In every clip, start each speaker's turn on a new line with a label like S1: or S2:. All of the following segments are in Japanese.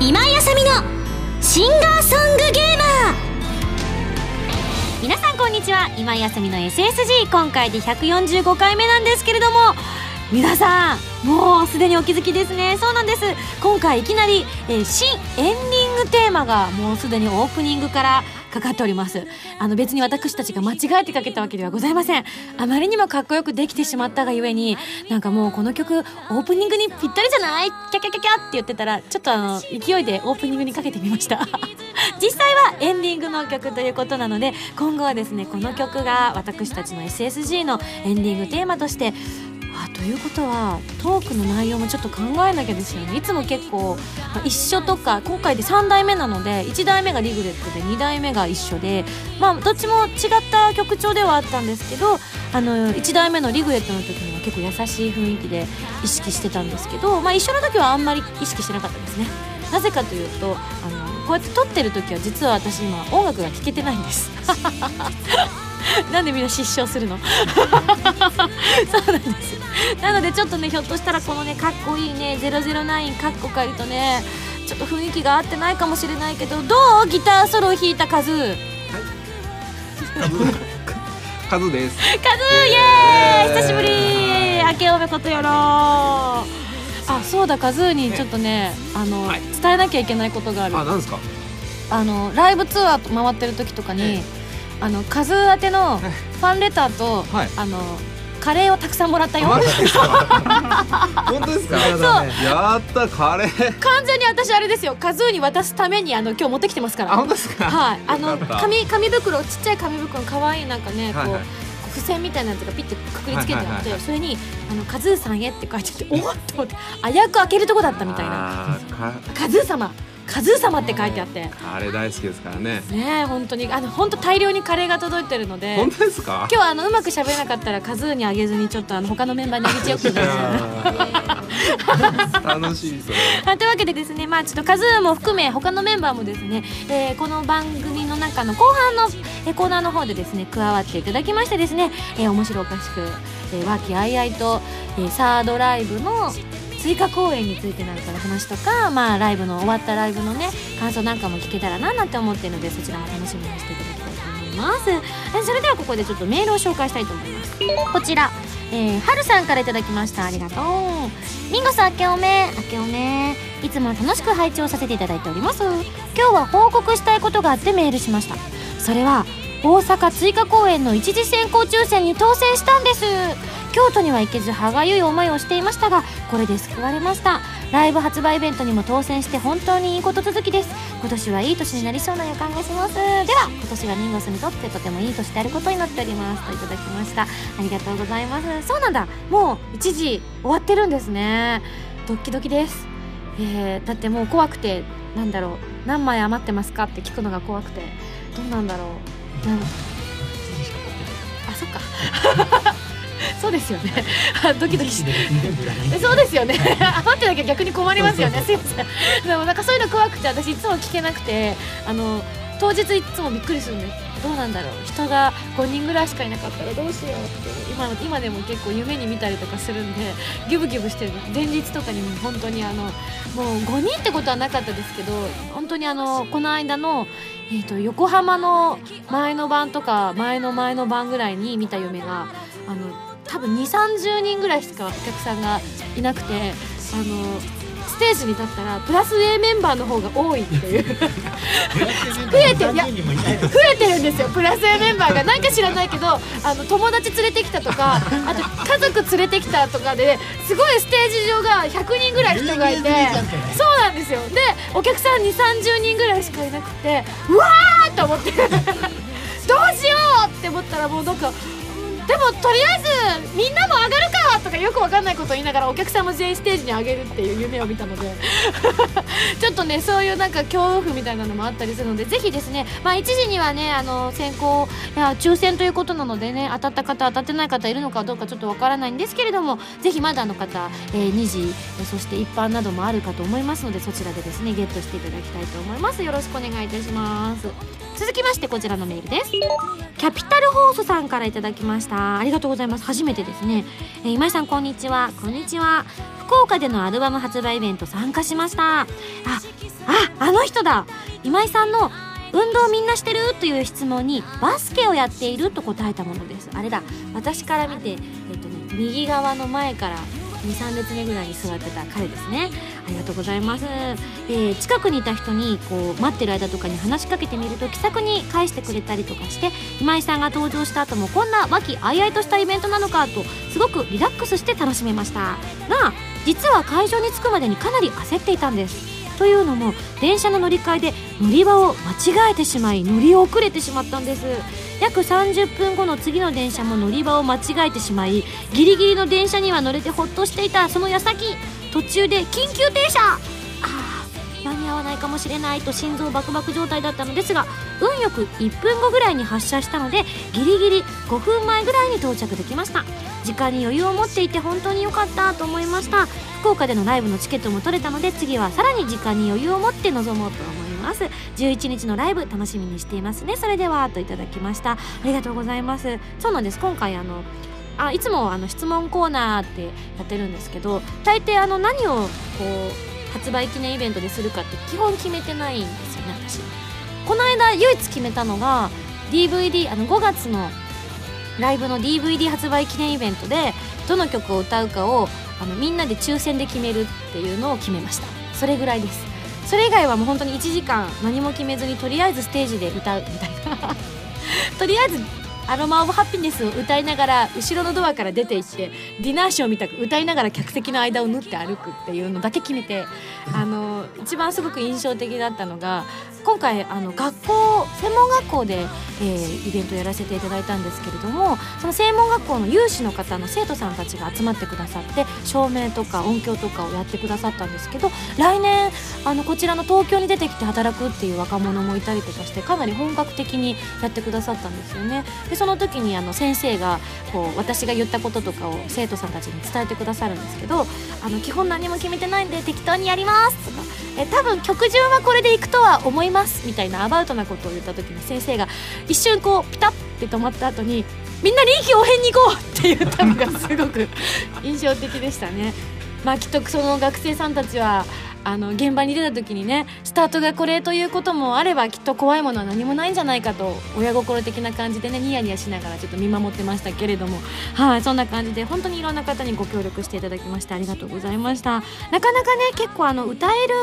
S1: 今井あさみのシンガーソングゲーマー。皆さんこんにちは。今井あさみの SSG 今回で145回目なんですけれども皆さんもうすでにお気づきですね。そうなんです。今回いきなり、えー新エンディングテーマがもうすでにオープニングからかかっております。あの別に私たちが間違えてかけたわけではございません。あまりにもかっこよくできてしまったがゆえになんかもうこの曲オープニングにぴったりじゃないキャキャキャキャって言ってたらちょっとあの勢いでオープニングにかけてみました。実際はエンディングの曲ということなので今後はですねこの曲が私たちの SSG のエンディングテーマとしてということはトークの内容もちょっと考えなきゃですよね。いつも結構、まあ一緒とか今回で3代目なので1代目がリグレットで2代目が一緒でまあどっちも違った曲調ではあったんですけどあの1代目のリグレットの時には結構優しい雰囲気で意識してたんですけど、まあ、一緒の時はあんまり意識してなかったですね。なぜかというとあのこうやって撮ってる時は実は私今音楽が聴けてないんです。なんでみんな失笑するの？そうなんです。なのでちょっとねひょっとしたらこのねかっこいいね009カッコ借りとねちょっと雰囲気が合ってないかもしれないけどどう？ギターソロを弾いたカズー。
S2: カズです。
S1: カズーイエーイ。久しぶり。明けおめことよろ。あそうだカズーにちょっとねあの、
S2: はい。
S1: 伝えなきゃいけないことがある。
S2: あ、なんですか？
S1: あのライブツアー回ってる時とかに、
S2: え
S1: あのカズー宛てのファンレターと、
S2: はい。
S1: あのカレーをたくさんもらったよ。
S2: 本当ですか？
S1: そう。
S2: やったカレー。
S1: 完全に私あれですよ。カズーに渡すためにあの今日持ってきてますか
S2: あ、
S1: ら
S2: 本当ですか？
S1: はい。あの紙紙袋ちっちゃい紙袋可愛いなんかねこう、
S2: はい。はい
S1: 付箋みたいなやつがピッてくくりつけてあって、それにあの「カズーさんへ」って書いてあっておっと思って危うく開けるとこだったみたいな。
S2: あーか「
S1: カズー様カズー様」って書いてあって
S2: カレー大好きですからね。
S1: ねえ本当にあの本当大量にカレーが届いてるので
S2: 本当ですか？
S1: 今日はあのうまく喋れなかったらカズーにあげずにちょっとあの他のメンバーにあげちゃおうかな
S2: 楽しいそれ。
S1: はいというわけでですねまあちょっとカズーも含め他のメンバーもですね、えーこの番組の中の後半の、えーコーナーの方でですね加わっていただきましてですね、えー面白おかしく、えー和気あいあいと、えーサードライブの追加公演についてなんかの話とか、まあ、ライブの終わったライブのね感想なんかも聞けたらななんて思ってるのでそちらも楽しみにしていただきたいと思います。えそれではここでちょっとメールを紹介したいと思います。こちら、えー、はるさんからいただきました。ありがとう。ミンゴス明けおめ。明けおめ。いつも楽しく拝聴させていただいております。今日は報告したいことがあってメールしました。それは大阪追加公演の一次選考抽選に当選したんです。京都には行けず歯がゆい思いをしていましたがこれで救われました。ライブ発売イベントにも当選して本当にいいこと続きです。今年はいい年になりそうな予感がします。では今年はミンゴスにとってとてもいい年であることになっておりますといただきました。ありがとうございます。そうなんだ。もう一時終わってるんですね。ドッキドキです。えー、だってもう怖くてなんだろう。何枚余ってますかって聞くのが怖くて。どうなんだろう。なんあそっか。そうですよね。ドキドキしえそうですよね。余ってなきゃ逆に困りますよねすいません。でもなんかそういうの怖くて私いつも聞けなくてあの当日いつもびっくりするんですどうなんだろう。人が5人ぐらいしかいなかったらどうしようって。今今でも結構夢に見たりとかするんでギュブギュブしてる。前日とかにも本当にあのもう5人ってことはなかったですけど本当にあのこの間の、えー、と横浜の前の晩とか前の前の晩ぐらいに見た夢があの多分2 3 0人ぐらいしかお客さんがいなくてあのステージに立ったらプラス A メンバーの方が多いっていう。増えていや増えてるんですよ。プラス A メンバーが。なんか知らないけどあの友達連れてきたとかあと家族連れてきたとかですごいステージ上が100人ぐらい人がいて。そうなんですよ。でお客さん2 3 0人ぐらいしかいなくてうわーって思って。どうしようって思ったらもうなんかでもとりあえずみんなも上がるかとかよくわかんないことを言いながらお客さんも全員ステージに上げるっていう夢を見たので。ちょっとねそういうなんか恐怖みたいなのもあったりするのでぜひですねまあ1時にはねあの先行いや抽選ということなのでね当たった方当たってない方いるのかどうかちょっとわからないんですけれどもぜひまだの方、えー2時そして一般などもあるかと思いますのでそちらでですねゲットしていただきたいと思います。よろしくお願いいたします。続きましてこちらのメールです。キャピタルホースさんからいただきました。ありがとうございます。初めてですね、えー今井さんこんにちは。こんにちは。福岡でのアルバム発売イベント参加しました。あああの人だ。今井さんの運動みんなしてる？という質問にバスケをやっている？と答えたものです。あれだ。私から見て、えっとね、右側の前から23列目ぐらいに座ってた彼ですね。ありがとうございます、えー近くにいた人にこう待ってる間とかに話しかけてみると気さくに返してくれたりとかして今井さんが登場した後もこんな和気あいあいとしたイベントなのかとすごくリラックスして楽しめました。が実は会場に着くまでにかなり焦っていたんです。というのも電車の乗り換えで乗り場を間違えてしまい乗り遅れてしまったんです。約30分後の次の電車も乗り場を間違えてしまいギリギリの電車には乗れてほっとしていたその矢先途中で緊急停車。あ間に合わないかもしれないと心臓バクバク状態だったのですが運よく1分後ぐらいに発車したのでギリギリ5分前ぐらいに到着できました。時間に余裕を持っていて本当に良かったと思いました。福岡でのライブのチケットも取れたので次はさらに時間に余裕を持って臨もうと思います。ます。11日のライブ楽しみにしていますね。それではといただきました。ありがとうございます。そうなんです。今回あのあいつもあの質問コーナーってやってるんですけど大抵あの何をこう発売記念イベントでするかって基本決めてないんですよね私。この間唯一決めたのが DVD あの5月のライブの DVD 発売記念イベントでどの曲を歌うかをあのみんなで抽選で決めるっていうのを決めました。それぐらいです。それ以外はもう本当に1時間何も決めずにとりあえずステージで歌うみたいな。とりあえずアロマ・オブ・ハピネスを歌いながら後ろのドアから出て行ってディナーショーみたく歌いながら客席の間を縫って歩くっていうのだけ決めてあの一番すごく印象的だったのが今回あの学校専門学校で、えーイベントをやらせていただいたんですけれどもその専門学校の有志の方の生徒さんたちが集まってくださって照明とか音響とかをやってくださったんですけど来年あのこちらの東京に出てきて働くっていう若者もいたりとかしてかなり本格的にやってくださったんですよね。でその時にあの先生がこう私が言ったこととかを生徒さんたちに伝えてくださるんですけどあの基本何も決めてないんで適当にやりますとかえ多分曲順はこれでいくとは思いますみたいなアバウトなことを言った時に先生が一瞬こうピタッて止まった後にみんな臨機応変に行こうって言ったのがすごく印象的でしたね。まあきっとその学生さんたちはあの現場に出た時にねスタートがこれということもあればきっと怖いものは何もないんじゃないかと親心的な感じでねニヤニヤしながらちょっと見守ってましたけれどもはいそんな感じで本当にいろんな方にご協力していただきましてありがとうございました。なかなかね結構あの歌える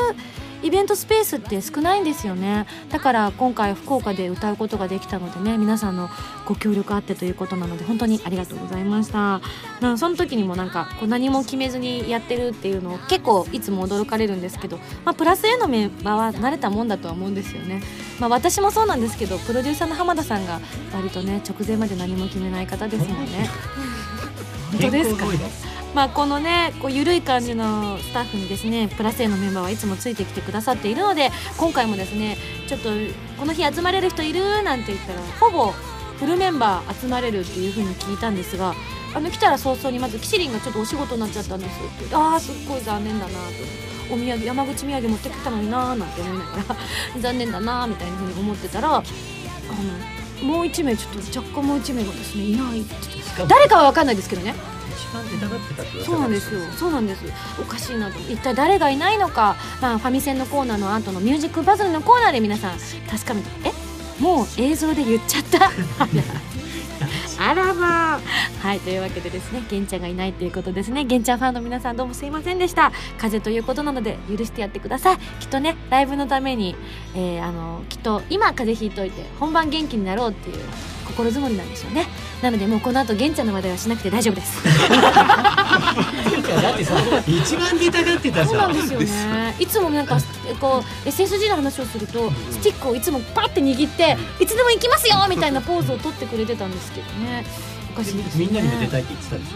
S1: イベントスペースって少ないんですよね。だから今回福岡で歌うことができたのでね皆さんのご協力あってということなので本当にありがとうございました。なその時にもなんかこう何も決めずにやってるっていうのを結構いつも驚かれるんですけど、まあ、プラス A のメンバーは慣れたもんだとは思うんですよね、まあ、私もそうなんですけどプロデューサーの浜田さんが割とね直前まで何も決めない方ですもんね。本当ですか？
S3: 変更が多いの
S1: まあ、このねこう緩い感じのスタッフにですねプラス A のメンバーはいつもついてきてくださっているので今回もですねちょっとこの日集まれる人いるなんて言ったらほぼフルメンバー集まれるっていう風に聞いたんですがあの来たら早々にまずキシリンがちょっとお仕事になっちゃったんです。ってああすっごい残念だなとお土産山口土産持ってきたのになーなんて思いながら 残念だなーみたいな風に思ってたらあのもう1名ちょっと若干もう1名がですねいないって誰かは分かんないですけどね
S3: 一番出たがってたって噂
S1: そうなんですよ。そうなんです。おかしいなと。一体誰がいないのか、まあ、ファミセンのコーナーの後のミュージックバズルのコーナーで皆さん確かめてえもう映像で言っちゃった。あらまあ。はいというわけでですね玄ちゃんがいないということですね。玄ちゃんファンの皆さんどうもすいませんでした。風邪ということなので許してやってください。きっとねライブのために、えーあのきっと今風邪ひいといて本番元気になろうっていう心づもりなんでしょうね。なのでもうこの後玄ちゃんの話題はしなくて大丈夫です。
S3: だってさ一番出たがってたじ
S1: そう
S3: ゃ
S1: なんんですよね。いつもなんかこう SSG の話をするとスティックをいつもパッて握っていつでも行きますよみたいなポーズを取ってくれてたんですけどね。おかしいですね。
S3: みんなにも出たいって言ってたでし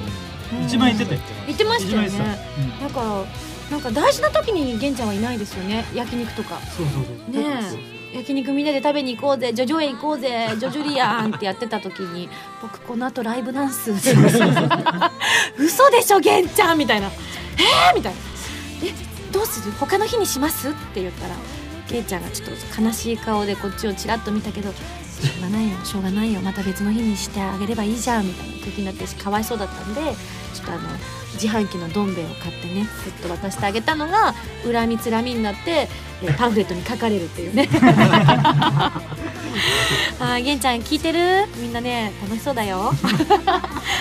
S1: うん。
S4: 一番言ってた。よ
S1: 言ってましたよね。
S4: 一番言ってた
S1: だからなんか大事な時に玄ちゃんはいないですよね。焼肉とか。
S4: そうそうそう。
S1: ねえ焼肉みんなで食べに行こうぜジョジョへ行こうぜジョジョリアンってやってた時に僕この後ライブダンス 嘘でしょ玄ちゃんみたいな。えー、みたいな。えどうする？他の日にします？って言ったら玄ちゃんがちょっと悲しい顔でこっちをちらっと見たけどしょうがないよしょうがないよまた別の日にしてあげればいいじゃんみたいな時になってかわいそうだったんでちょっとあの自販機のどん兵衛を買ってねふっと渡してあげたのが恨みつらみになって、えー パンフレットに書かれるっていうね。あーげんちゃん聞いてる？みんなね楽しそうだよ。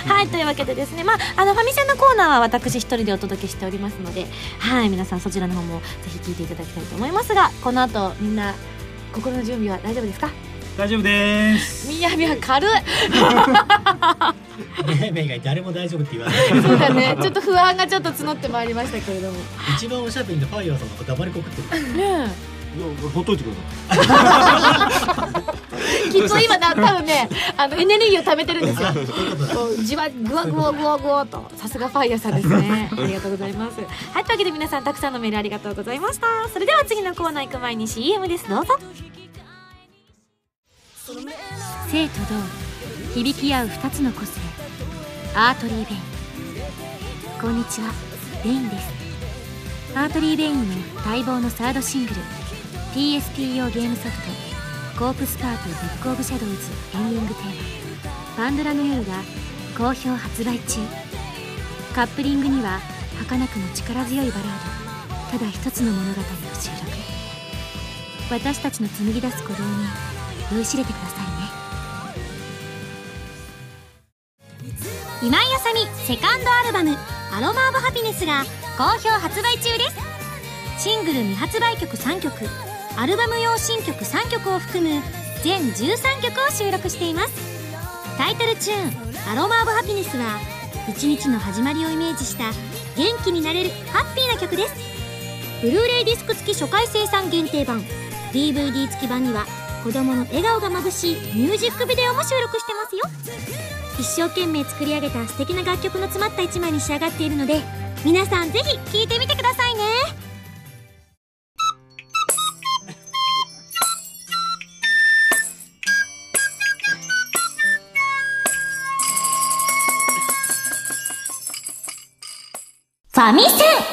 S1: はいというわけでですねまああのファミセンのコーナーは私一人でお届けしておりますのではい皆さんそちらの方もぜひ聞いていただきたいと思いますがこの後みんな心の準備は大丈夫ですか？
S4: 大丈夫です。
S1: みやみは軽い。
S3: ねめ以外誰も大丈夫って言わない。
S1: そうだね。ちょっと不安がちょっと募ってまいりましたけれども。
S3: 一番おしゃべりのファイヤーさんのこと黙りこくってる。
S1: ね
S4: ほっといてくださ
S1: えきっと今だ多分ねあのエネルギーを貯めてるんですよ。じわぐわぐわぐわぐわとさすがファイヤーさんですね。ありがとうございます。はいというわけで皆さんたくさんのメールありがとうございました。それでは次のコーナー行く前に CM です。どうぞ静と動響き合う2つの個性。 Artery Vein。こんにちはベインです。 Artery Vein の待望のサードシングル PSP 用ゲームソフト「コープスパーティー ブック・オブ・シャドウズ」エンディングテーマ「パンドラの夜」が好評発売中。カップリングには儚くも力強いバラード。ただ一つの物語を収録。私たちの紡ぎ出す鼓動に酔いしれてくださいね。今井あさみセカンドアルバム「アロマ・オブ・ハピネス」が好評発売中です。シングル未発売曲3曲アルバム用新曲3曲を含む全13曲を収録しています。タイトルチューン「アロマ・オブ・ハピネス」は一日の始まりをイメージした元気になれるハッピーな曲です。ブルーレイディスク付き初回生産限定版 DVD 付き版には子供の笑顔がまぶしいミュージックビデオも収録してますよ。一生懸命作り上げた素敵な楽曲の詰まった一枚に仕上がっているので皆さんぜひ聴いてみてくださいね。ファミセン。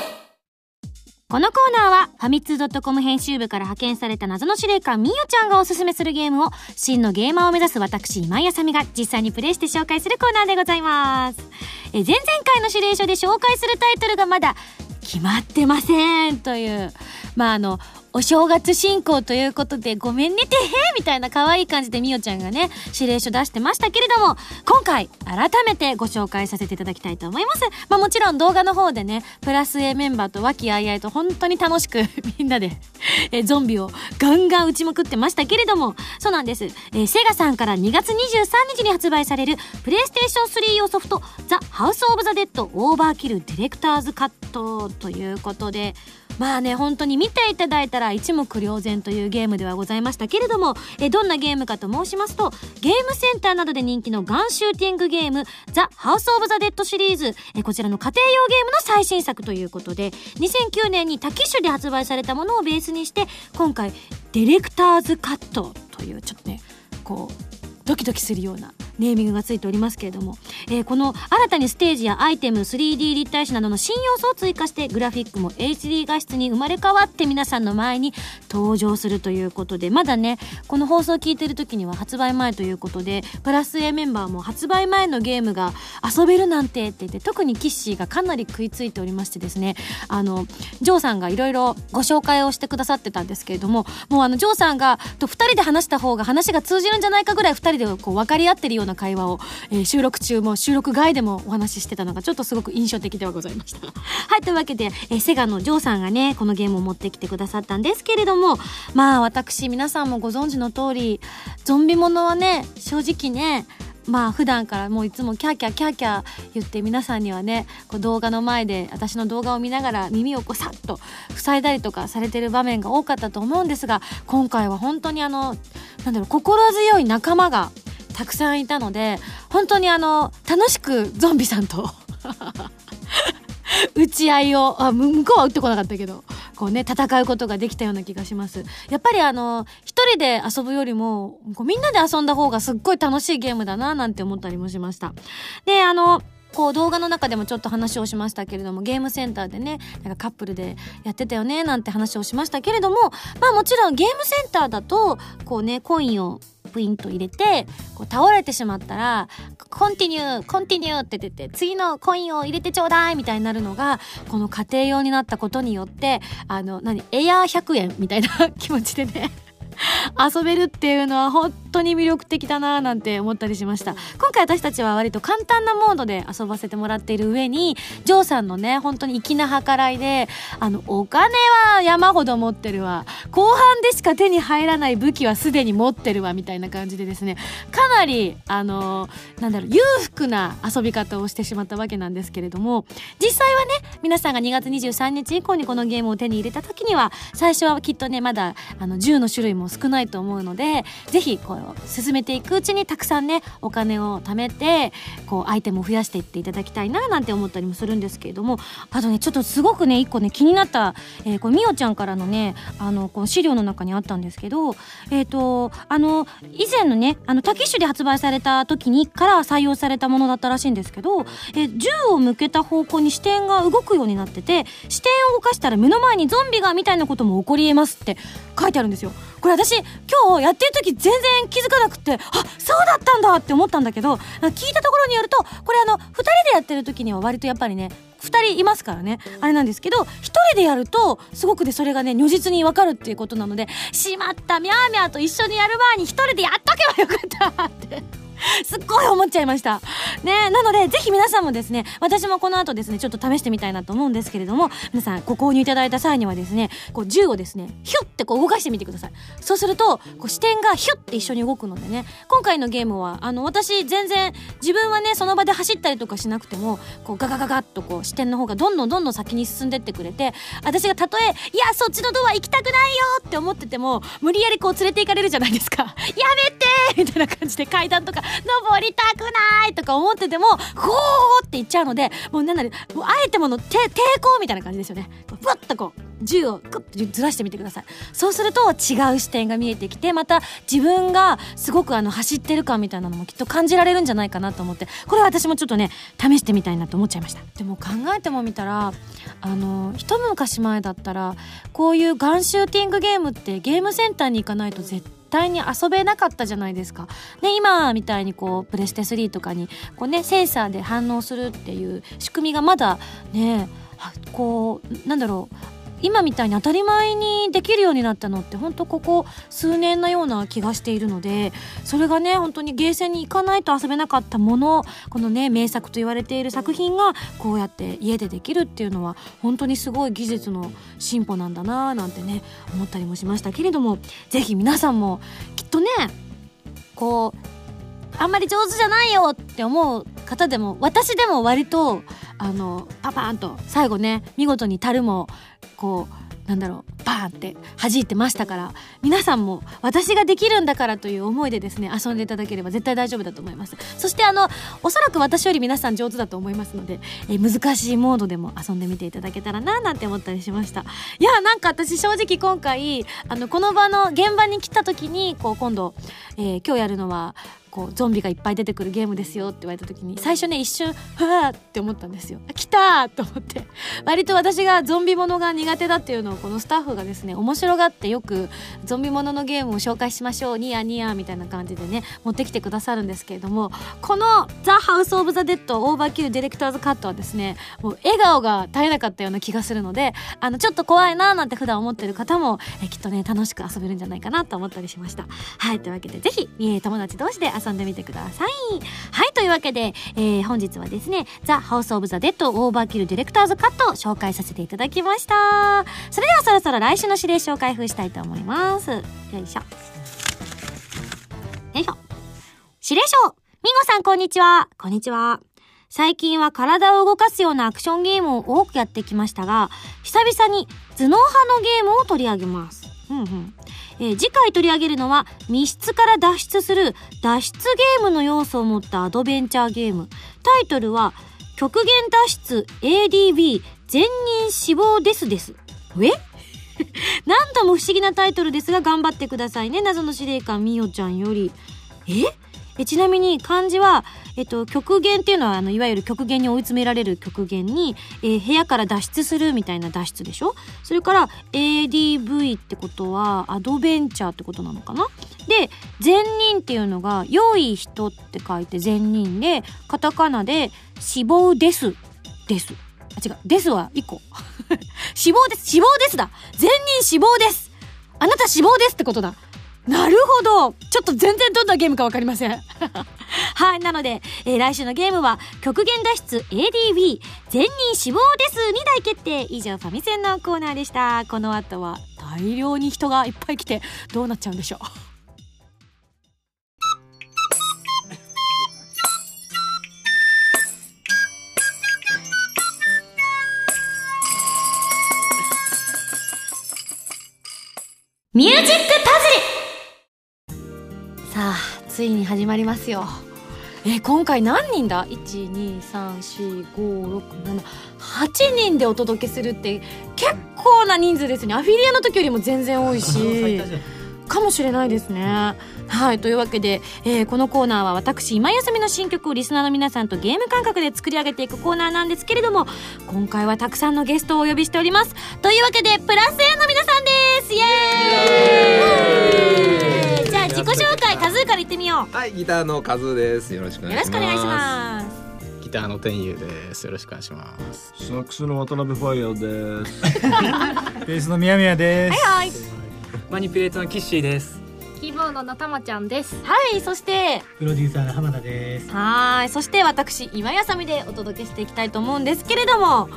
S1: このコーナーはファミツー .com 編集部から派遣された謎の司令官みよちゃんがおすすめするゲームを真のゲーマーを目指す私今井あさみが実際にプレイして紹介するコーナーでございます。え前々回の指令書で紹介するタイトルがまだ決まってませんというまああのお正月進行ということでごめんねてへみたいな可愛い感じでみおちゃんがね指令書出してましたけれども今回改めてご紹介させていただきたいと思います。まあもちろん動画の方でねプラス A メンバーと和気あいあいと本当に楽しく みんなでえゾンビをガンガン打ちまくってましたけれどもそうなんです、えーセガさんから2月23日に発売されるプレイステーション3用ソフトザ・ハウス・オブ・ザ・デッド・オーバーキル・ディレクターズ・カットということでまあね本当に見ていただいたら一目瞭然というゲームではございましたけれどもえどんなゲームかと申しますとゲームセンターなどで人気のガンシューティングゲームザ・ハウス・オブ・ザ・デッドシリーズ。えこちらの家庭用ゲームの最新作ということで2009年に多機種で発売されたものをベースにして今回ディレクターズカットというちょっとねこうドキドキするようなネーミングがついておりますけれども、えーこの新たにステージやアイテム 3D 立体視などの新要素を追加してグラフィックも HD 画質に生まれ変わって皆さんの前に登場するということでまだねこの放送を聞いてる時には発売前ということでプラス A メンバーも発売前のゲームが遊べるなんてって言って特にキッシーがかなり食いついておりましてですねあのジョーさんがいろいろご紹介をしてくださってたんですけれどももうあのジョーさんがと2人で話した方が話が通じるんじゃないかぐらい2人でこう分かり合ってるような会話を、えー収録中も収録外でもお話ししてたのがちょっとすごく印象的ではございました。はいというわけで、えーセガのジョーさんがねこのゲームを持ってきてくださったんですけれどもまあ私皆さんもご存知の通りゾンビものはね正直ねまあ普段からもういつもキャーキャーキャーキャー言って皆さんにはねこう動画の前で私の動画を見ながら耳をこうさっと塞いだりとかされてる場面が多かったと思うんですが今回は本当にあのなんだろう心強い仲間がたくさんいたので本当にあの楽しくゾンビさんと 打ち合いをあ向こうは打ってこなかったけどこうね戦うことができたような気がします。やっぱりあの一人で遊ぶよりもこうみんなで遊んだ方がすっごい楽しいゲームだななんて思ったりもしました。であのこう動画の中でもちょっと話をしましたけれどもゲームセンターでねなんかカップルでやってたよねなんて話をしましたけれどもまあもちろんゲームセンターだとこうねコインをプインと入れてこう倒れてしまったら「コンティニューコンティニュー」って出て次のコインを入れてちょうだいみたいになるのがこの家庭用になったことによってあの何エアー100円みたいな気持ちでね。遊べるっていうのは本当に魅力的だななんて思ったりしました。今回私たちは割と簡単なモードで遊ばせてもらっている上にジョーさんのね本当に粋な計らいであのお金は山ほど持ってるわ。後半でしか手に入らない武器はすでに持ってるわみたいな感じでですねかなりあのなんだろう裕福な遊び方をしてしまったわけなんですけれども実際はね皆さんが2月23日以降にこのゲームを手に入れた時には最初はきっとねまだあの銃の種類も少ないと思うのでぜひこう進めていくうちにたくさんねお金を貯めてこうアイテムを増やしていっていただきたいななんて思ったりもするんですけれどもあとねちょっとすごくね一個ね気になった、えー、これみおちゃんからのねあのこの資料の中にあったんですけどえっ、とあの以前のねあのタキッシュで発売された時にから採用されたものだったらしいんですけど、えー銃を向けた方向に視点が動くようになってて視点を動かしたら目の前にゾンビがみたいなことも起こりえますって書いてあるんですよ。これ私今日やってる時全然気づかなくてあそうだったんだって思ったんだけど聞いたところによるとこれあの2人でやってる時には割とやっぱりね2人いますからね。あれなんですけど1人でやるとすごくでそれがね如実に分かるっていうことなのでしまったみゃーみゃーと一緒にやる前に1人でやっとけばよかったって。すっごい思っちゃいました。ねなので、ぜひ皆さんもですね、私もこの後ですね、ちょっと試してみたいなと思うんですけれども、皆さんご購入いただいた際にはですね、こう銃をですね、ヒュッてこう動かしてみてください。そうすると、こう視点がヒュッて一緒に動くのでね、今回のゲームは、あの、私全然、自分はね、その場で走ったりとかしなくても、こうガガガガッとこう視点の方がどんどんどんどん先に進んでってくれて、私がたとえ、いや、そっちのドア行きたくないよって思ってても、無理やりこう連れて行かれるじゃないですか。やめてみたいな感じで階段とか登りたくないとか思ってても、ほーって言っちゃうので、もうなんだろう、もうあえてもの抵抵抗みたいな感じですよね。ふわっとこう、銃をクッとずらしてみてください。そうすると違う視点が見えてきて、また自分がすごくあの走ってる感みたいなのもきっと感じられるんじゃないかなと思って、これは私もちょっとね、試してみたいなと思っちゃいました。でも考えてもみたら、あの、一昔前だったら、こういうガンシューティングゲームってゲームセンターに行かないと絶対対に遊べなかったじゃないですか。ね、今みたいにこう、プレステ3とかに、こうね、センサーで反応するっていう仕組みがまだね、こう、なんだろう、今みたいに当たり前にできるようになったのって本当ここ数年なような気がしているのでそれがね本当にゲーセンに行かないと遊べなかったものこのね名作と言われている作品がこうやって家でできるっていうのは本当にすごい技術の進歩なんだなーなんてね思ったりもしましたけれどもぜひ皆さんもきっとねこうあんまり上手じゃないよって思う方でも私でも割とあのパパーンと最後ね見事に樽もこうなんだろうバーンって弾いてましたから皆さんも私ができるんだからという思いでですね遊んでいただければ絶対大丈夫だと思います。そしてあのおそらく私より皆さん上手だと思いますので、えー難しいモードでも遊んでみていただけたらななんて思ったりしました。いやなんか私正直今回あのこの場の現場に来た時にこう今度、えー今日やるのはこうゾンビがいっぱい出てくるゲームですよって言われた時に最初ね一瞬ふわーって思ったんですよ。あ来たーと思って。割と私がゾンビものが苦手だっていうのをこのスタッフがですね面白がってよくゾンビもののゲームを紹介しましょうニヤニヤみたいな感じでね持ってきてくださるんですけれどもこの「ザ・ハウス・オブ・ザ・デッド・オーバーキル・ディレクターズ・カット」はですねもう笑顔が絶えなかったような気がするのであのちょっと怖いなーなんて普段思ってる方もえきっとね楽しく遊べるんじゃないかなと思ったりしました。はいというわけでぜひ、え友達同士で遊んでみてください。はいというわけで、えー本日はですね「ザ・ハウス・オブ・ザ・デッド・オーバーキル・ディレクターズ・カット」を紹介させていただきました。それではそろそろ来週の指令書を開封したいと思います。よいしょ。よいしょ。指令書。みごさんこんにちは。こんにちは。最近は体を動かすようなアクションゲームを多くやってきましたが久々に頭脳派のゲームを取り上げます。うんうんえー次回取り上げるのは密室から脱出する脱出ゲームの要素を持ったアドベンチャーゲーム。タイトルは極限脱出 ADB 全人死亡ですです。え？何度も不思議なタイトルですが頑張ってくださいね。謎の司令官みおちゃんより。え？えちなみに漢字は、えっと、極限っていうのはあのいわゆる極限に追い詰められる極限に、えー部屋から脱出するみたいな脱出でしょ？それから ADV ってことはアドベンチャーってことなのかな？で善人っていうのが良い人って書いて善人でカタカナで死亡です。です。あ違う。ですは1個。死亡です。死亡ですだ。善人死亡です。あなた死亡ですってことだ。なるほど。ちょっと全然どんなゲームかわかりません。はいなので、えー来週のゲームは極限脱出 ADV 全人死亡ですに大決定。以上ファミセンのコーナーでした。この後は大量に人がいっぱい来てどうなっちゃうんでしょう。ミュージックパズル。さあついに始まりますよえー今回何人だ ?1234567 8人でお届けするって結構な人数ですねアフィリエの時よりも全然多い
S3: 最
S1: しかもしれないですね。はい。というわけで、えーこのコーナーは私、今休みの新曲をリスナーの皆さんとゲーム感覚で作り上げていくコーナーなんですけれども、今回はたくさんのゲストをお呼びしております。というわけで、プラス A の皆さんですイエーイじゃあ自己紹介、ーから言ってみよ
S5: はいギターのカズーですよろしくお
S1: う。
S5: 願いします。
S6: ギターの天佑です。よろしくお願いします。
S2: サックスの渡辺ファイヤーです。
S7: ベースの宮宮です。
S1: はい。
S6: マニピュレートのキッシーです。
S8: キーボードのたまちゃんです。
S1: はい。そして、
S3: プロデューサーの浜田です
S1: はい。そして私、今やさみでお届けしていきたいと思うんですけれども、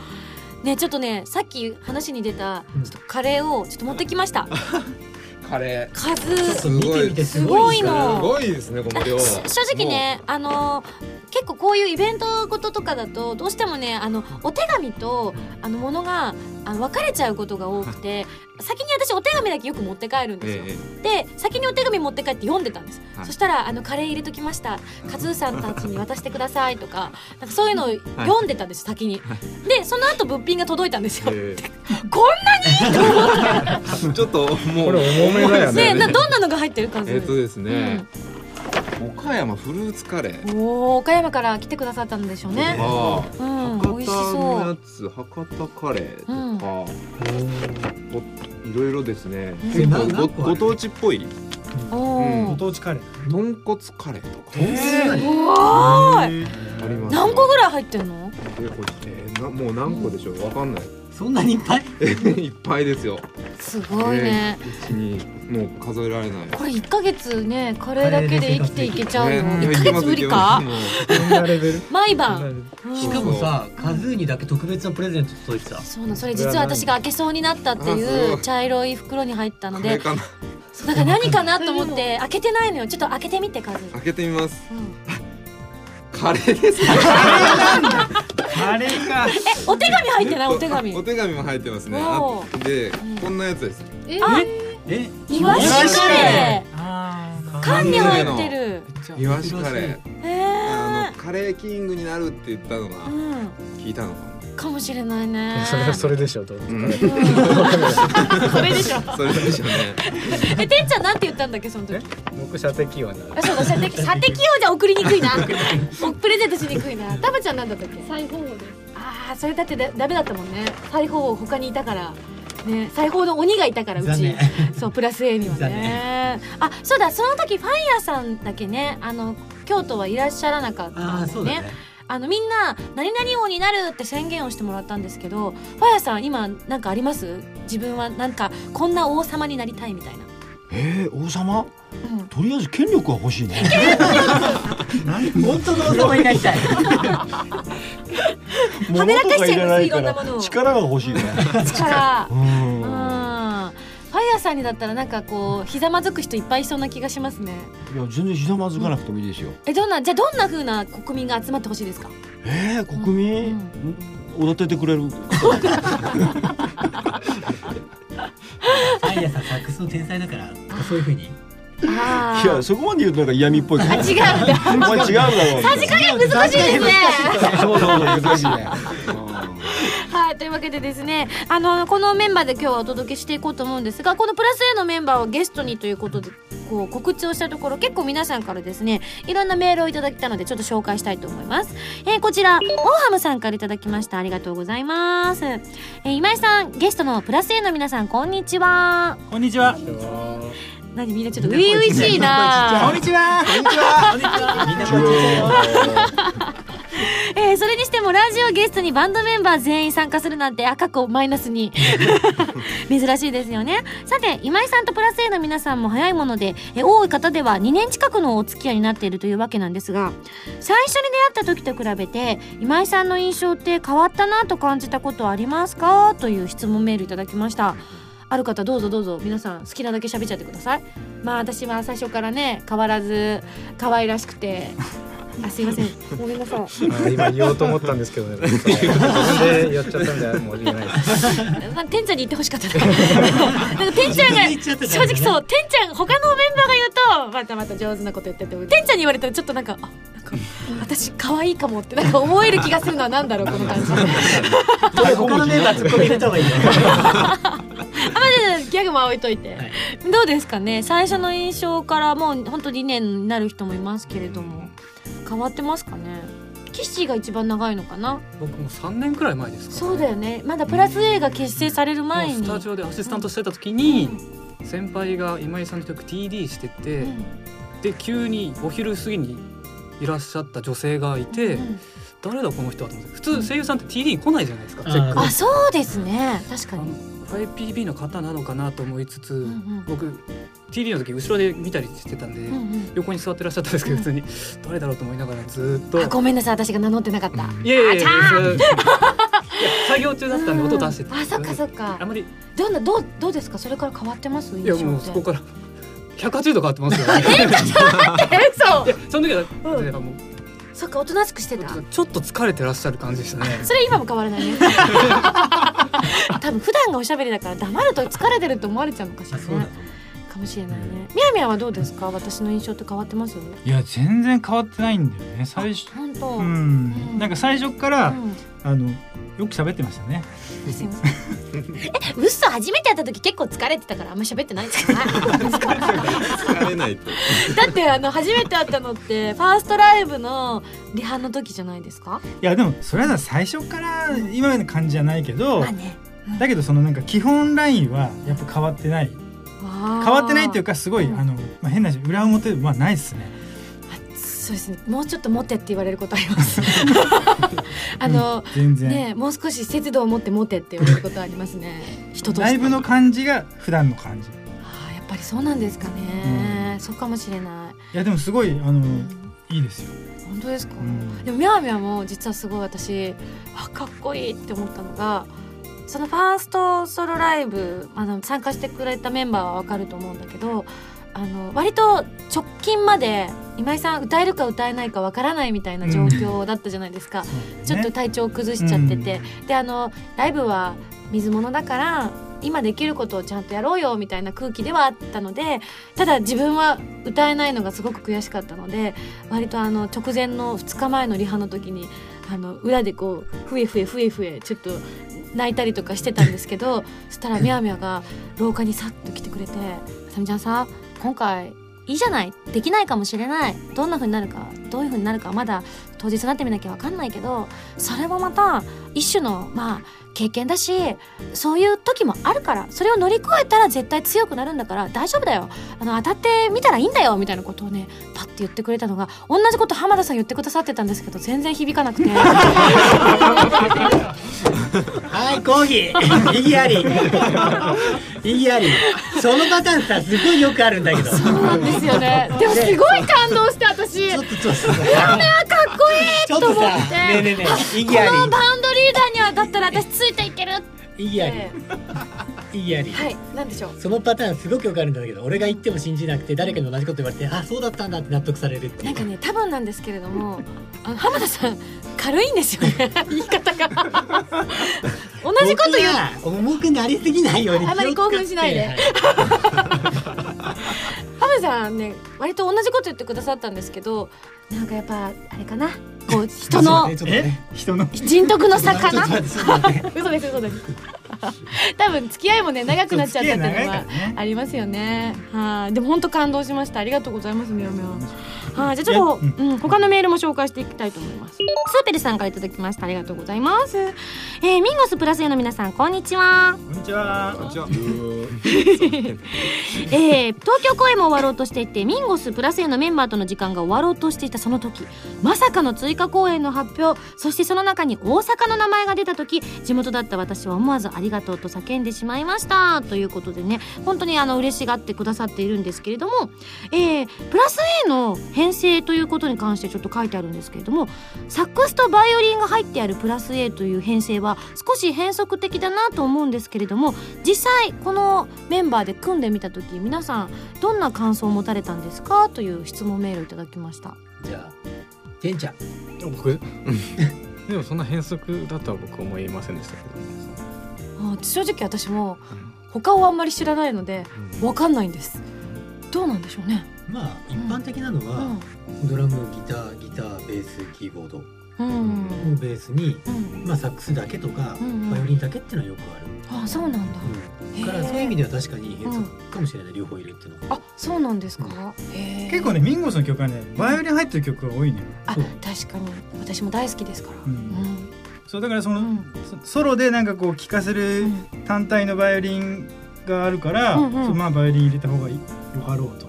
S1: ね、ちょっとね、さっき話に出た、
S3: うん
S1: ちょっとカレーをちょっと持ってきました。
S5: カレー。
S1: カ
S3: ちょっ
S1: ズ
S3: と見てみてすごい
S1: すごいの
S5: すごいですねこの量。
S1: し正直ねあの結構こういうイベントごととかだとどうしてもねあのお手紙とあのものがあの分かれちゃうことが多くて先に私お手紙だけよく持って帰るんですよ、
S5: え
S1: で先にお手紙持って帰って読んでたんです、
S5: はい。
S1: そしたらあの「カレー入れときました。カズーさんたちに渡してください」とか なんかそういうのを読んでたんです先に。でその後物品が届いたんですよ。
S5: ええ。
S1: こんなに？と思って。
S5: え ちょっともう
S7: これ重めだよ
S1: ね。な
S5: ね
S1: どんなのが入ってるカズー
S5: えっとですね、岡山フルーツカレー。
S1: おお岡山から来てくださったんでしょうね。
S5: あ
S1: うん
S5: 博
S1: 美味し
S5: 多のや
S1: そう
S5: つ博多カレーとか、おいろいろですね。
S1: うん。
S5: 結構ごご当地っぽい。
S1: お
S5: うん。
S1: お
S7: ご当地カレー？
S5: 豚骨カレーとか。
S3: え
S1: すごーい。
S5: あります
S1: 何個ぐらい入ってんの？
S5: えこれえーなもう何個でしょう？わかんない
S3: そんなにいっぱい？
S5: いっぱいですよ。
S1: すごいね。
S5: うちにもう数えられない。
S1: これ1ヶ月ねカレーだけで生きていけちゃうの？
S5: ね
S1: 1ヶ月無理か？毎晩。うん。
S3: しかもさカズーにだけ特別なプレゼント届いてた。
S1: そうなのそれ実は私が開けそうになったっていう茶色い袋に入ったので。そうだから何かなと思って開けてないのよ。ちょっと開けてみてカズ
S5: 開けてみます。
S1: うん。
S5: カレーです
S7: カレーか。
S1: えお手紙入ってない？お手紙。
S5: お手紙も入ってますね。で
S1: うん。
S5: こんなやつです。
S8: え
S1: あ
S3: え？
S1: イワシカレ
S7: あ
S1: ー。
S7: あ。
S1: 缶に入ってる。
S5: イワシカレー。
S1: へ
S5: あ
S1: え
S5: のカレーキングになるって言ったのが
S1: うん。
S5: 聞いたのか
S1: かもしれないね。
S7: それそれでしょどう？
S1: それでしょ。
S5: なそれでしょ うね。
S1: えてんちゃんなんて言ったんだっけその時？
S7: 僕射的はな。
S1: あそうだ射的 射的王じゃ送りにくいな。おプレゼントしにくいな。タブちゃんなんだったっけ？
S8: 裁縫です。
S1: ああそれだってだダメだったもんね。裁縫王他にいたから。ね裁縫の鬼がいたからうち。そうプラス A には
S3: 残
S1: ねあそうだその時ファイヤーさんだけねあの京都はいらっしゃらなかった
S3: ああ
S1: んだよね。
S3: そうだね
S1: あのみんな何々王になるって宣言をしてもらったんですけどファイヤーさん今なんかあります？自分はなんかこんな王様になりたいみたいな、
S2: えー、王様？
S1: うん、
S2: とりあえず権力は欲しいね。
S3: 本当の王様になりたい。
S1: はめらかしちゃいます
S2: い
S1: ろんなものを。
S2: 力が欲しいね。
S1: 力。
S2: う
S1: うん
S2: ん。
S1: ファイヤーさんにだったらなんかこうひざまずく人いっぱいいそうな気がしますね
S2: いや全然ひざまずかなくてもいいですよ。
S1: えどんなじゃあどんな風な国民が集まってほしいですか？
S2: えー、国民、踊っててくれる？
S3: ファイヤーさんサックスの天才だからそういうふうに
S1: あ
S2: いやそこまで言うとなんか嫌味っぽい。
S1: あ違うんだ
S2: お前違うだろう。
S1: さじ加減難しいですね
S2: そうそうそう難しいね。
S1: はいというわけでですねあのこのメンバーで今日はお届けしていこうと思うんですがこのプラス A のメンバーをゲストにということでこう告知をしたところ結構皆さんからですねいろんなメールをいただいたのでちょっと紹介したいと思います、えーこちらオーハムさんからいただきました。ありがとうございます、えー今井さんゲストのプラス A の皆さんこんにちは。
S4: こんにちは。
S1: 何みんなちょっと初々しいな。
S4: こんにちは。こんにちは。みんなこんにちは
S1: えーそれにしてもラジオゲストにバンドメンバー全員参加するなんて赤子マイナスに。珍しいですよね。さて今井さんとプラス A の皆さんも早いもので、えー多い方では2年近くのお付き合いになっているというわけなんですが最初に出会った時と比べて今井さんの印象って変わったなと感じたことはありますか？という質問メールいただきました。ある方どうぞどうぞ。皆さん好きなだけ喋っちゃってください。まあ私は最初からね変わらず可愛らしくてあすいません。ごめんなさい。
S6: あ今言おうと思ったんですけどね。自分でやっちゃったんでもう言えないです。
S1: まあ、てんちゃんに言ってほしかったな。なんかてんちゃんが正直そう、てんちゃん他のメンバーが言うとまたまた上手なこと言ってても、てんちゃんに言われたらちょっとなんかあなんか私可愛いかもってなんか思える気がするのはなんだろうこの感じ。あ
S3: 他のメンバーツッコミ入れた方がいい よ
S1: まあギャグも置いといて、
S3: はい。
S1: どうですかね。最初の印象からもう本当2年になる人もいますけれども変わってますかね？キッシーが一番長いのかな？
S9: 僕も3年くらい前ですか、
S1: そうだよね。まだプラス A が結成される前に。
S9: もうスタジオでアシスタントしてた時に、先輩が今井さんの曲 TD してて、
S1: うん
S9: で急にお昼過ぎにいらっしゃった女性がいて、
S1: うん
S9: 誰だこの人はと思って普通声優さんって TD に来ないじゃないですか、
S3: あー
S9: チェック
S1: あそうですね確かに。
S9: YPB の方なのかなと思いつつ、
S1: うんうん。
S9: 僕 TD の時後ろで見たりしてたんで、
S1: うんうん。
S9: 横に座ってらっしゃったんですけど
S1: うん。
S9: 普通に誰だろうと思いながらずっと。
S1: あごめんなさい。私が名乗ってなかった。
S9: いやいやいや作業中だったんで音出してて
S1: あそっかそっか。
S9: あんまり。
S1: どんなどうどうですか？それから変わってます？
S9: いやもうそこから180度変わってますよ、ね。その時は、
S1: うん。
S9: もう。
S1: そっかおとなしくしてた。
S9: ちょっと疲れてらっしゃる感じでしたね。
S1: それ今も変わらないね 多分普段がおしゃべりだから黙ると疲れてると思われちゃうのかしらね。かもしれないね。みやみやはどうですか？私の印象って変わってます？
S4: いや全然変わってないんだよね。最初
S1: 本当？
S4: う
S1: うん。
S4: んなんか最初から、
S1: うん。
S4: あのよく喋ってましたね。
S1: すいませんえ嘘初めて会った時結構疲れてたからあんま喋ってないですか？
S2: 疲れないと。
S1: だってあの初めて会ったのってファーストライブのリハの時じゃないですか？
S4: いやでもそれは最初から今の感じじゃないけど
S1: まあね
S4: だけどそのなんか基本ラインはやっぱ変わってない。
S1: 変
S4: 変わってないっていうかすごい、
S1: うん。
S4: あの、まあ、変な話裏表はないっすね。
S1: そうですね。もうちょっと持ってって言われることあります。あの、
S4: うん
S1: ねもう少し節度を持って持てって言われることありますね。人と
S4: ライブの感じが普段の感じ。
S1: あーやっぱりそうなんですかね、そうかもしれない、
S4: いやでもすごいあの、
S1: うん。
S4: いいですよ、
S1: 本当ですか、
S4: うん。
S1: でもみゃーみゃーも実はすごい私あかっこいいって思ったのがそのファーストソロライブあの参加してくれたメンバーはわかると思うんだけどあの割と直近まで今井さん歌えるか歌えないかわからないみたいな状況だったじゃないですか、ちょっと体調崩しちゃってて、であのライブは水物だから今できることをちゃんとやろうよみたいな空気ではあったのでただ自分は歌えないのがすごく悔しかったので割とあの直前の2日前のリハの時にあの裏でこうふえふえふえふえちょっと泣いたりとかしてたんですけど そしたらみやみやが廊下にさっと来てくれて「さみちゃんさ今回いいじゃないできないかもしれない。どんな風になるかどういう風になるかまだ当日になってみなきゃ分かんないけどそれもまた一種のまあ経験だしそういう時もあるからそれを乗り越えたら絶対強くなるんだから大丈夫だよ。あの当たってみたらいいんだよみたいなことをねパッて言ってくれたのが同じこと浜田さん言ってくださってたんですけど全然響かなくて。
S3: はい、講義意義あり。意義あり。そのパターンさ、すごいよくあるんだけど。
S1: そうなんですよね。でもすごい感動して私。
S3: ちょっとちょっと。さ
S1: かっこいい
S3: ちょっと
S1: 思って。
S3: ねえねえね
S1: この
S3: あ
S1: バンドリーダーにはだったら私ついていけるっ
S3: り意義あり
S1: て
S3: 意義あり
S1: はいなんでしょう。
S3: そのパターンすごくよくあるんだけど俺が言っても信じなくて誰かに同じこと言われてあそうだったんだって納得されるっていう。ん
S1: なかね多分なんですけれどもあの浜田さん軽いんですよね。言い方が。同じこと言う。
S3: 重くなりすぎないように
S1: あまり興奮しないで浜田さんね割と同じこと言ってくださったんですけどなんかやっぱあれかな？こう 人の
S4: 人の
S1: 人徳の差かな？嘘です嘘です 多分付き合いもね長くなっちゃったっていうのはありますよね。はい。でも本当感動しました。ありがとうございますみよみよはい。じゃあちょっと、うん、他のメールも紹介していきたいと思います。スーペルさんからいただきました。ありがとうございます。えー、ミンゴスプラス A の皆さんこんにちは。
S6: こんにちは。
S2: こんにちは。
S1: えー、東京公演も終わろうとしていてミンゴスプラス A のメンバーとの時間が終わろうとしていたその時まさかの追加公演の発表そしてその中に大阪の名前が出た時地元だった私は思わずありがとうと叫んでしまいました。ということでね本当にあの嬉しがってくださっているんですけれども、えー、プラス A の編成ということに関してちょっと書いてあるんですけれどもサックスとバイオリンが入ってあるプラス A という編成は少し変則的だなと思うんですけれども実際このメンバーで組んでみた時皆さんどんな感想を持たれたんですか？という質問メールをいただきました。
S3: じゃあてんちゃん。
S6: 僕？でもそんな変則だとは僕思いませんでしたけ
S1: あ正直私も他をあんまり知らないのでわかんないんです。どうなんでしょうね。
S3: まあ一般的なのは、ドラムギターギターベースキーボード。
S1: うん。
S3: をベースに、
S1: うん。
S3: まあ、サックスだけとか、
S1: うん
S3: バイオリンだけっていうのはよくある、
S1: あそうなんだ。
S3: うん、だからそういう意味では確かに変則かもしれない、両方いるっていうのは。
S1: あそうなんですか？
S6: 結構ねミンゴスの曲はねバイオリン入ってる曲が多いのよ
S1: あ確かに。私も大好きですから。
S6: うん。
S1: うん
S6: そうだからその、
S1: うん。
S6: そソロでなんかこう聴かせる単体のバイオリンがあるから、
S1: うんうん。
S6: まあバイオリン入れた方がいいよかろうと。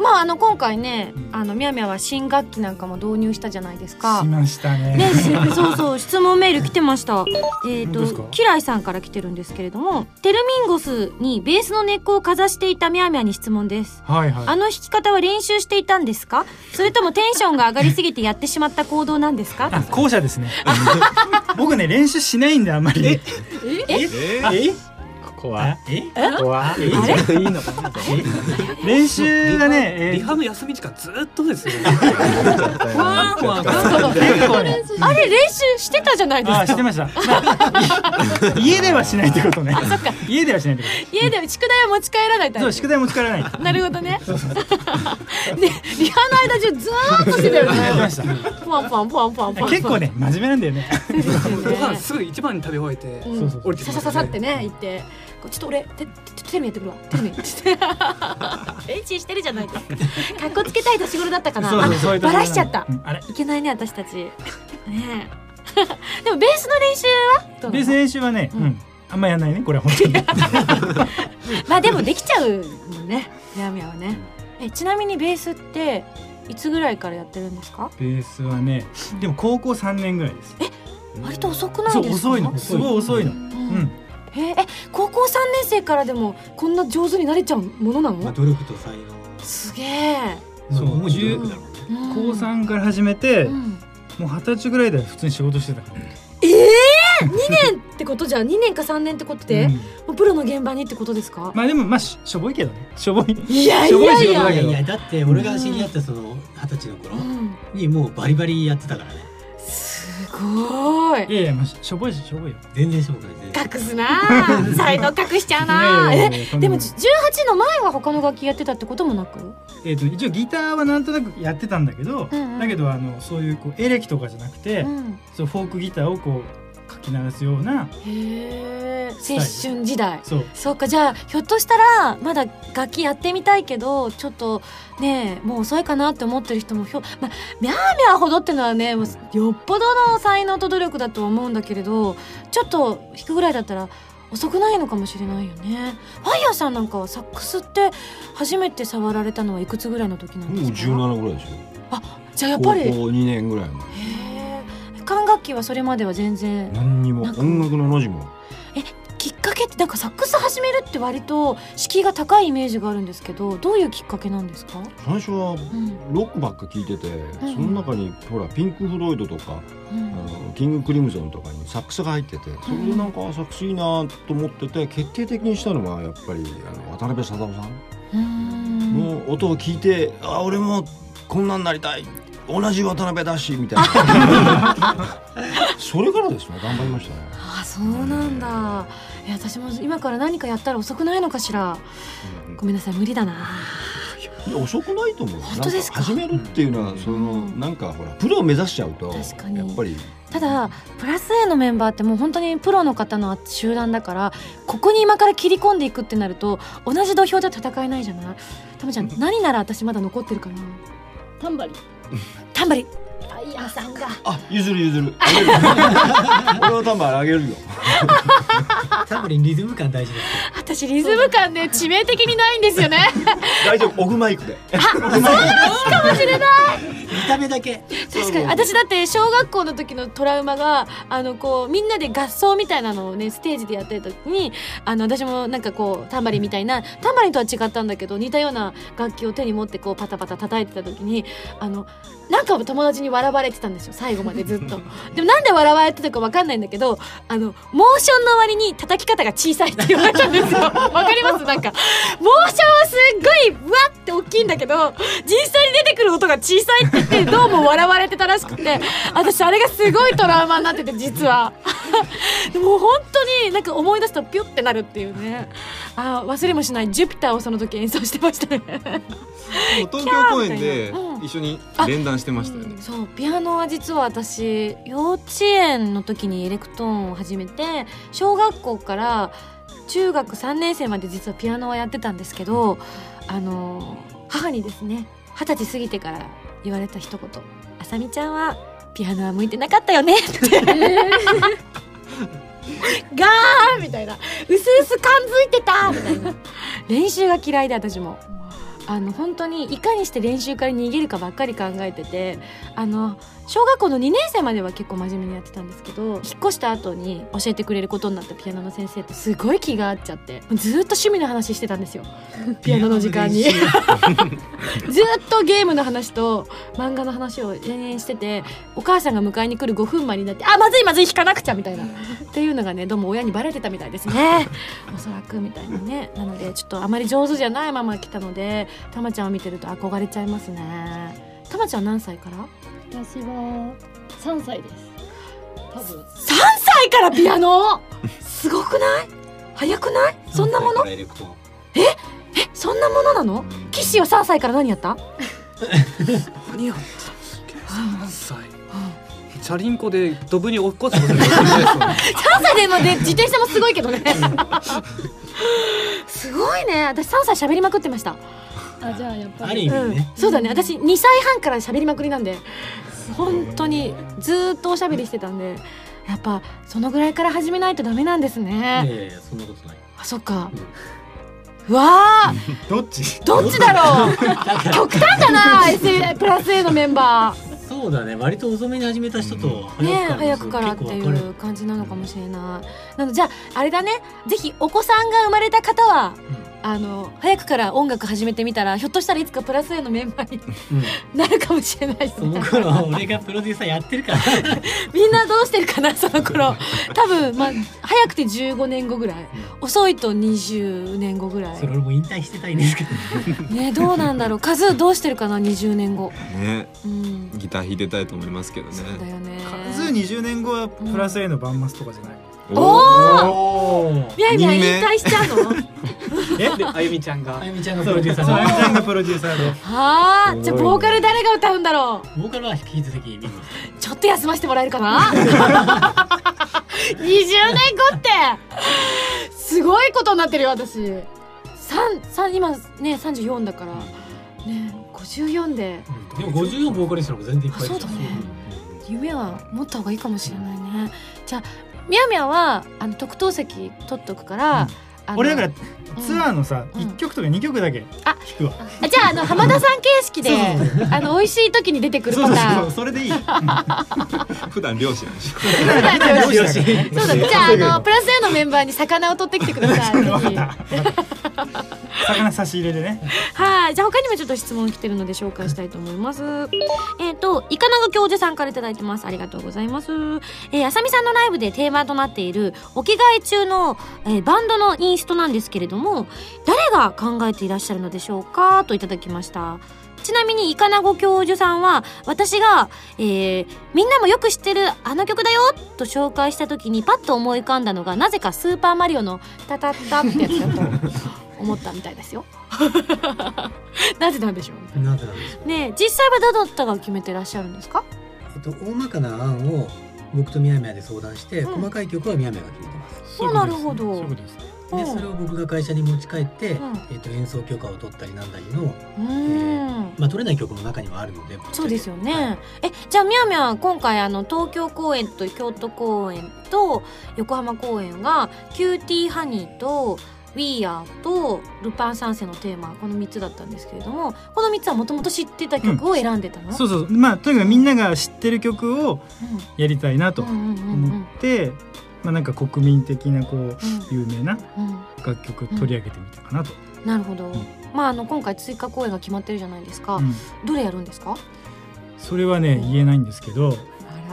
S1: まああの今回ね
S6: うん
S1: あのみやみやは新楽器なんかも導入したじゃないですか
S6: しましたね。
S1: ね、そうそう質問メール来てました。えっ、
S6: 本当ですか？
S1: とキライさんから来てるんですけれども、テルミンゴスにベースの根っこをかざしていたミャーミャーに質問です。
S6: はいはい。
S1: あの弾き方は練習していたんですか？それともテンションが上がりすぎてやってしまった行動なんですか？
S6: あ後者ですね。僕ね練習しないんであんまり。
S1: え？
S3: え？
S6: ここは。
S3: え？
S6: ここは。
S3: え？
S6: いいのかな。練習がね、え
S9: リハの休み時間ずっとですよ。
S1: あれ練習してたじゃないです
S6: あ、
S1: か。
S6: してました。家ではしないってことね。家ではしないってこ
S1: 家で宿題を持ち帰らない
S6: そう宿題持ち帰らない。
S1: なるほどね。でリハの間中ずーっとしてたよ
S6: やってま
S1: ね。
S6: した。
S1: ポワンポワンポワンポワンポワン。
S6: 結構ね真面目なんだよね。
S9: ご飯すぐ一番に食べ終えて、
S1: うん
S6: そうそう
S9: 降りてき
S1: ささささってね行ってちょっと俺ててテレビやってくるわ。テレビ。っ て練習してるじゃないですか。かっこつけたい年頃だったかな。バラしちゃった。いけないね私たち。ねえ。でもベースの練習は？
S6: ベース練習はね、
S1: う
S6: うん。ん。あんまやんないねこれは本当に。
S1: まあでもできちゃうもんね。みやみやはね。えちなみにベースっていつぐらいからやってるんですか？
S6: ベースはね、でも高校三年ぐらいです。
S1: 割と遅くな
S6: そ
S1: いうですか？
S6: 遅いの。すごい遅いの。
S1: う
S6: うん
S1: ええ高校3年生からでもこんな上手になれちゃうものなの？
S3: まあ、努力と才
S1: すげえ、
S3: 能
S6: そう
S3: まあ主に努力だろうね。
S1: うん
S6: 高三から始めて、
S1: うん。
S6: もう二十歳ぐらいで普通に仕事してたから。
S1: ええー、2年ってこと？じゃん2年か3年ってことで、
S6: うん。
S1: もうプロの現場にってことですか、
S6: まあでもまあししょぼいけどね。しょぼい。
S1: いやいやいや。
S3: いやいやだって俺が知り合ったその二十歳の頃
S1: うん、
S3: にもうバリバリやってたからね。
S1: すごい。
S6: いやいやまあししょぼいししょぼいよ。
S3: 全然しょぼくない
S1: 隠すな。あ才能隠しちゃうな。えでも18の前は他の楽器やってたってこともなく？
S6: えっ、と一応ギターはなんとなくやってたんだけど、
S1: うんうん。
S6: だけどあのそういうこうエレキとかじゃなくて、
S1: うん。
S6: そうフォークギターをこうかき鳴らすような
S1: へ青春時代。
S6: そう。
S1: そうか。じゃあひょっとしたらまだ楽器やってみたいけどちょっとねもう遅いかなって思ってる人もひょ、まあ、ミャーミャーほどってのはねもうよっぽどの才能と努力だとは思うんだけれどちょっと弾くぐらいだったら遅くないのかもしれないよね。ファイヤーさんなんかはサックスって初めて触られたのはいくつぐらいの時なん
S2: もう
S1: ですか
S2: ？17ぐらいですよ
S1: じゃあやっぱり。へ
S2: 高校2年ぐらいの。
S1: え管楽器はそれまでは全然
S2: 何にも。音楽のの字も。
S1: きっかけってなんかサックス始めるって割と敷居が高いイメージがあるんですけどどういうきっかけなんですか、
S2: 最初は
S1: うん。
S2: ロックばっか聴いてて、
S1: ん。
S2: その中にほらピンク・フロイドとか
S1: うん。
S2: あのキング・クリムゾンとかにサックスが入っててそれでなんかあサックスいいなと思ってて決定的にしたのがやっぱりあの渡辺貞夫さん
S1: うん。
S2: の音を聞いて、あ俺もこんなんなりたい同じ渡辺だしみたいな。それからですね頑張りましたね。
S1: あそうなんだ。いや私も今から何かやったら遅くないのかしら。ごめんなさい無理だな。い
S2: や遅くないと思う
S1: 本当ですか？
S2: 始めるっていうのはその、
S1: うん
S2: なんかほらプロを目指しちゃうと。
S1: 確かに。
S2: やっぱり。
S1: ただプラス A のメンバーってもう本当にプロの方の集団だからここに今から切り込んでいくってなると同じ土俵では戦えないじゃない？たまちゃん 何なら私まだ残ってるかな？
S8: タンバリン
S1: タンバリン
S8: さんが。
S2: あ譲る譲る。あげる 俺のタンバリンあげるよ。
S3: 多分リズム感大事です
S1: 私リズム感ね致命的にないんですよね。
S2: 大丈夫オグマイクで。
S3: 見た目だけ。
S1: 確かに。私だって小学校の時のトラウマがあのこうみんなで合奏みたいなのをねステージでやってる時にあの私もなんかこうタンバリンみたいなタンバリンとは違ったんだけど似たような楽器を手に持ってこうパタパタ叩いてた時にあのなんか友達に笑われてたんですよ最後までずっと。でもなんで笑われてたかわかんないんだけどあのモーションの割に叩き方が小さいって言われたんですよ。わかります？なんか。モーションはすっごいわって大きいんだけど実際に出てくる音が小さいって言ってどうも笑われてたらしくて私あれがすごいトラウマになってて実は。でも本当になんか思い出すとピュッてなるっていうね。あー忘れもしない「ジュピター」をその時演奏してましたね。
S5: 東京公演で
S1: う。ん。
S5: 一緒に連弾してましたよね。
S1: そうピアノは実は私幼稚園の時にエレクトーンを始めて小学校から中学3年生まで実はピアノはやってたんですけどあの母にですね二十歳過ぎてから言われた一言「あさみちゃんはピアノは向いてなかったよね」って。ガーみたいな「うすうす感づいてた」みたいな。練習が嫌いで私もあの本当にいかにして練習から逃げるかばっかり考えててあの小学校の2年生までは結構真面目にやってたんですけど引っ越した後に教えてくれることになったピアノの先生とすごい気が合っちゃってずーっと趣味の話してたんですよ。ピアノの時間に。ずーっとゲームの話と漫画の話を延々しててお母さんが迎えに来る5分前になってあまずいまずい弾かなくちゃみたいな。っていうのがねどうも親にバレてたみたいですね。おそらくみたいなね。なのでちょっとあまり上手じゃないまま来たのでたまちゃんを見てると憧れちゃいますね。たまちゃん何歳から？
S8: 私は3歳です。多分。
S1: 3歳からピアノ？すごくない？早くない？そんなもの？
S2: エレクトーン。
S1: え？そんなものなの？騎士は3歳から何やった？
S9: 何や3歳。チャリンコでドブに落っこちたことないですよね
S1: 3歳で今で自転車もすごいけどね。すごいね。私3歳喋りまくってました
S8: あじゃあやっぱり。
S1: うん。そうだね。私2歳半から喋りまくりなんで。本当にずーっとおしゃべりしてたんで。やっぱそのぐらいから始めないとダメなんですね。
S3: いやいやそんなことない。
S1: あそっか。うわー
S6: どっち？
S1: どっちだろう。極端だな S プラス A のメンバー。
S3: そうだね。割と遅めに始めた人と
S1: ね
S3: 早
S1: 早くか
S3: くからら
S1: ってい
S3: 結構分かれ
S1: う感じなのかもしれない。なのでじゃああれだね。ぜひお子さんが生まれた方は、あの早くから音楽始めてみたらひょっとしたらいつかプラス A のメンバーに
S3: うん。
S1: なるかもしれないです
S3: その
S1: ね
S3: 頃俺がプロデューサーやってるから。
S1: みんなどうしてるかなその頃。多分まあ早くて15年後ぐらい。遅いと20年後ぐらい。
S3: それ俺も引退してたいんですけど
S1: ね。どうなんだろう。カズーどうしてるかな20年後。
S5: ね。
S1: うん。
S5: ギター弾いてたいと思いますけどね。
S1: そうだよね。
S6: 数20年後はプラス A のバンマスとかじゃない、
S1: おおみやみや引退しちゃうの？
S6: え？
S9: であゆみちゃんが。
S3: あゆみちゃんがプロデューサ
S6: そうあゆみちゃん
S3: ー
S6: がプロデューサーで
S1: はあじゃあボーカル誰が歌うんだろう？
S3: ボーカルは引き続き
S1: ちょっと休ませてもらえるかな？20年後って。すごいことになってるよ私。三三今ね34だから。ね54で。
S3: でも54ボーカリストの方が全然いっぱいいる
S1: あそうだね。夢は持った方がいいかもしれないね。じゃあみやみやはあの特等席取っとくから、
S6: 俺だからツアーのさ、
S1: うん
S6: 1曲とか2曲だけ
S1: あ
S6: 弾くわ、
S1: あじゃああの浜田さん形式であの美味しい時に出てくるパターン
S6: そうそれでいい
S5: 普段漁師なんでしょ。
S3: よしよし
S1: そうだね。じゃあ、あの、プラス A のメンバーに魚を取ってきてください。
S6: 魚差し入れでね
S1: はい。じゃあ、他にもちょっと質問来てるので紹介したいと思います。えっ、と、イカナグ教授さんからいただいてます。ありがとうございます。えー、あさみさんのライブでテーマとなっている、お着替え中の、えーバンドのインストなんですけれども、誰が考えていらっしゃるのでしょうか？といただきました。ちなみに、イカナゴ教授さんは、私が、えーみんなもよく知ってるあの曲だよ？と紹介した時にパッと思い浮かんだのが、なぜかスーパーマリオのタタッタってやつだと思ったみたいですよ。なぜなんでしょう？
S3: なぜなんでしょう？
S1: ねえ実際はどなたが決めてらっしゃるんですか？
S3: えっと大まかな案を僕とみやみやで相談して、
S1: うん。
S3: 細かい曲はみやみやが決めてます。
S1: そうなるほど。
S6: そういうことですね
S3: で
S1: うん。
S3: それを僕が会社に持ち帰って、
S1: ん。
S3: えっと演奏許可を取ったりなんだりの、
S1: うーん
S3: まあ、取れない曲も中にはあるので
S1: そうですよね。え、じゃあみやみや今回あの東京公演と京都公演と横浜公演がキューティーハニーと We Are とルパン三世のテーマこの3つだったんですけれどもこの3つはもともと知ってた曲を選んでたの、
S7: そうそう。まあとにかくみんなが知ってる曲をやりたいなと
S1: うんうんうんうん。
S7: 思って、まあなんか国民的なこう有名な
S1: うん。
S7: 楽曲取り上げてみたかなと、
S1: なるほど、まああの今回追加公演が決まってるじゃないですか、
S7: うん。
S1: どれやるんですか？
S7: それはね言えないんですけど。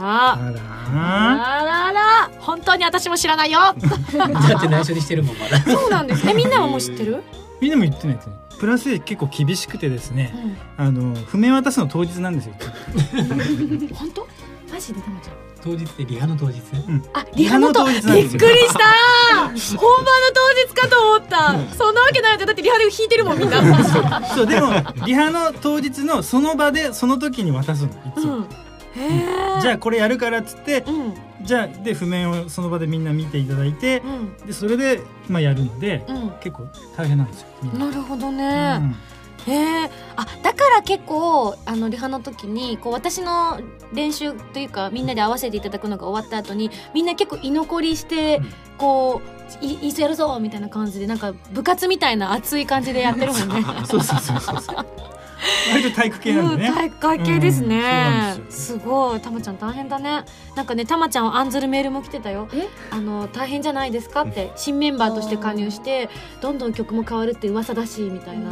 S1: あら。
S7: あら
S1: あらら本当に私も知らないよ。
S3: だって内緒にしてるもんまだ。
S1: そうなんです。えみんなはもう知ってる、
S7: みんなも言ってないですね。プラス結構厳しくてですね、あの譜面渡すの当日なんですよ。
S1: 本当？マジでたまちゃん。
S3: 当日でリハの当日？ね、
S1: あリハのとびっくりした。本番の当日かと思った。そんなわけないよ。だってリハで弾いてるもんみんな。
S7: そうでもリハの当日のその場でその時に渡すのいつも、
S1: へ
S7: じゃあこれやるからっつって、じゃあで譜面をその場でみんな見ていただいて、でそれで、まあ、やるので、
S1: うん。
S7: 結構大変なんですよ。な。
S1: るほどね、へえあだから結構あのリハの時にこう私の練習というかみんなで合わせていただくのが終わった後にみんな結構居残りして、こういいつやるぞみたいな感じでなんか部活みたいな熱い感じでやってるもんね。
S7: そうそうそうそうそう。割と体育系なんでね、
S1: うん、体育会系ですね、
S7: す
S1: ごい。たまちゃん大変だね。なんかねたまちゃんを案ずるメールも来てたよ。あの大変じゃないですかって新メンバーとして加入してどんどん曲も変わるって噂だしみたいな、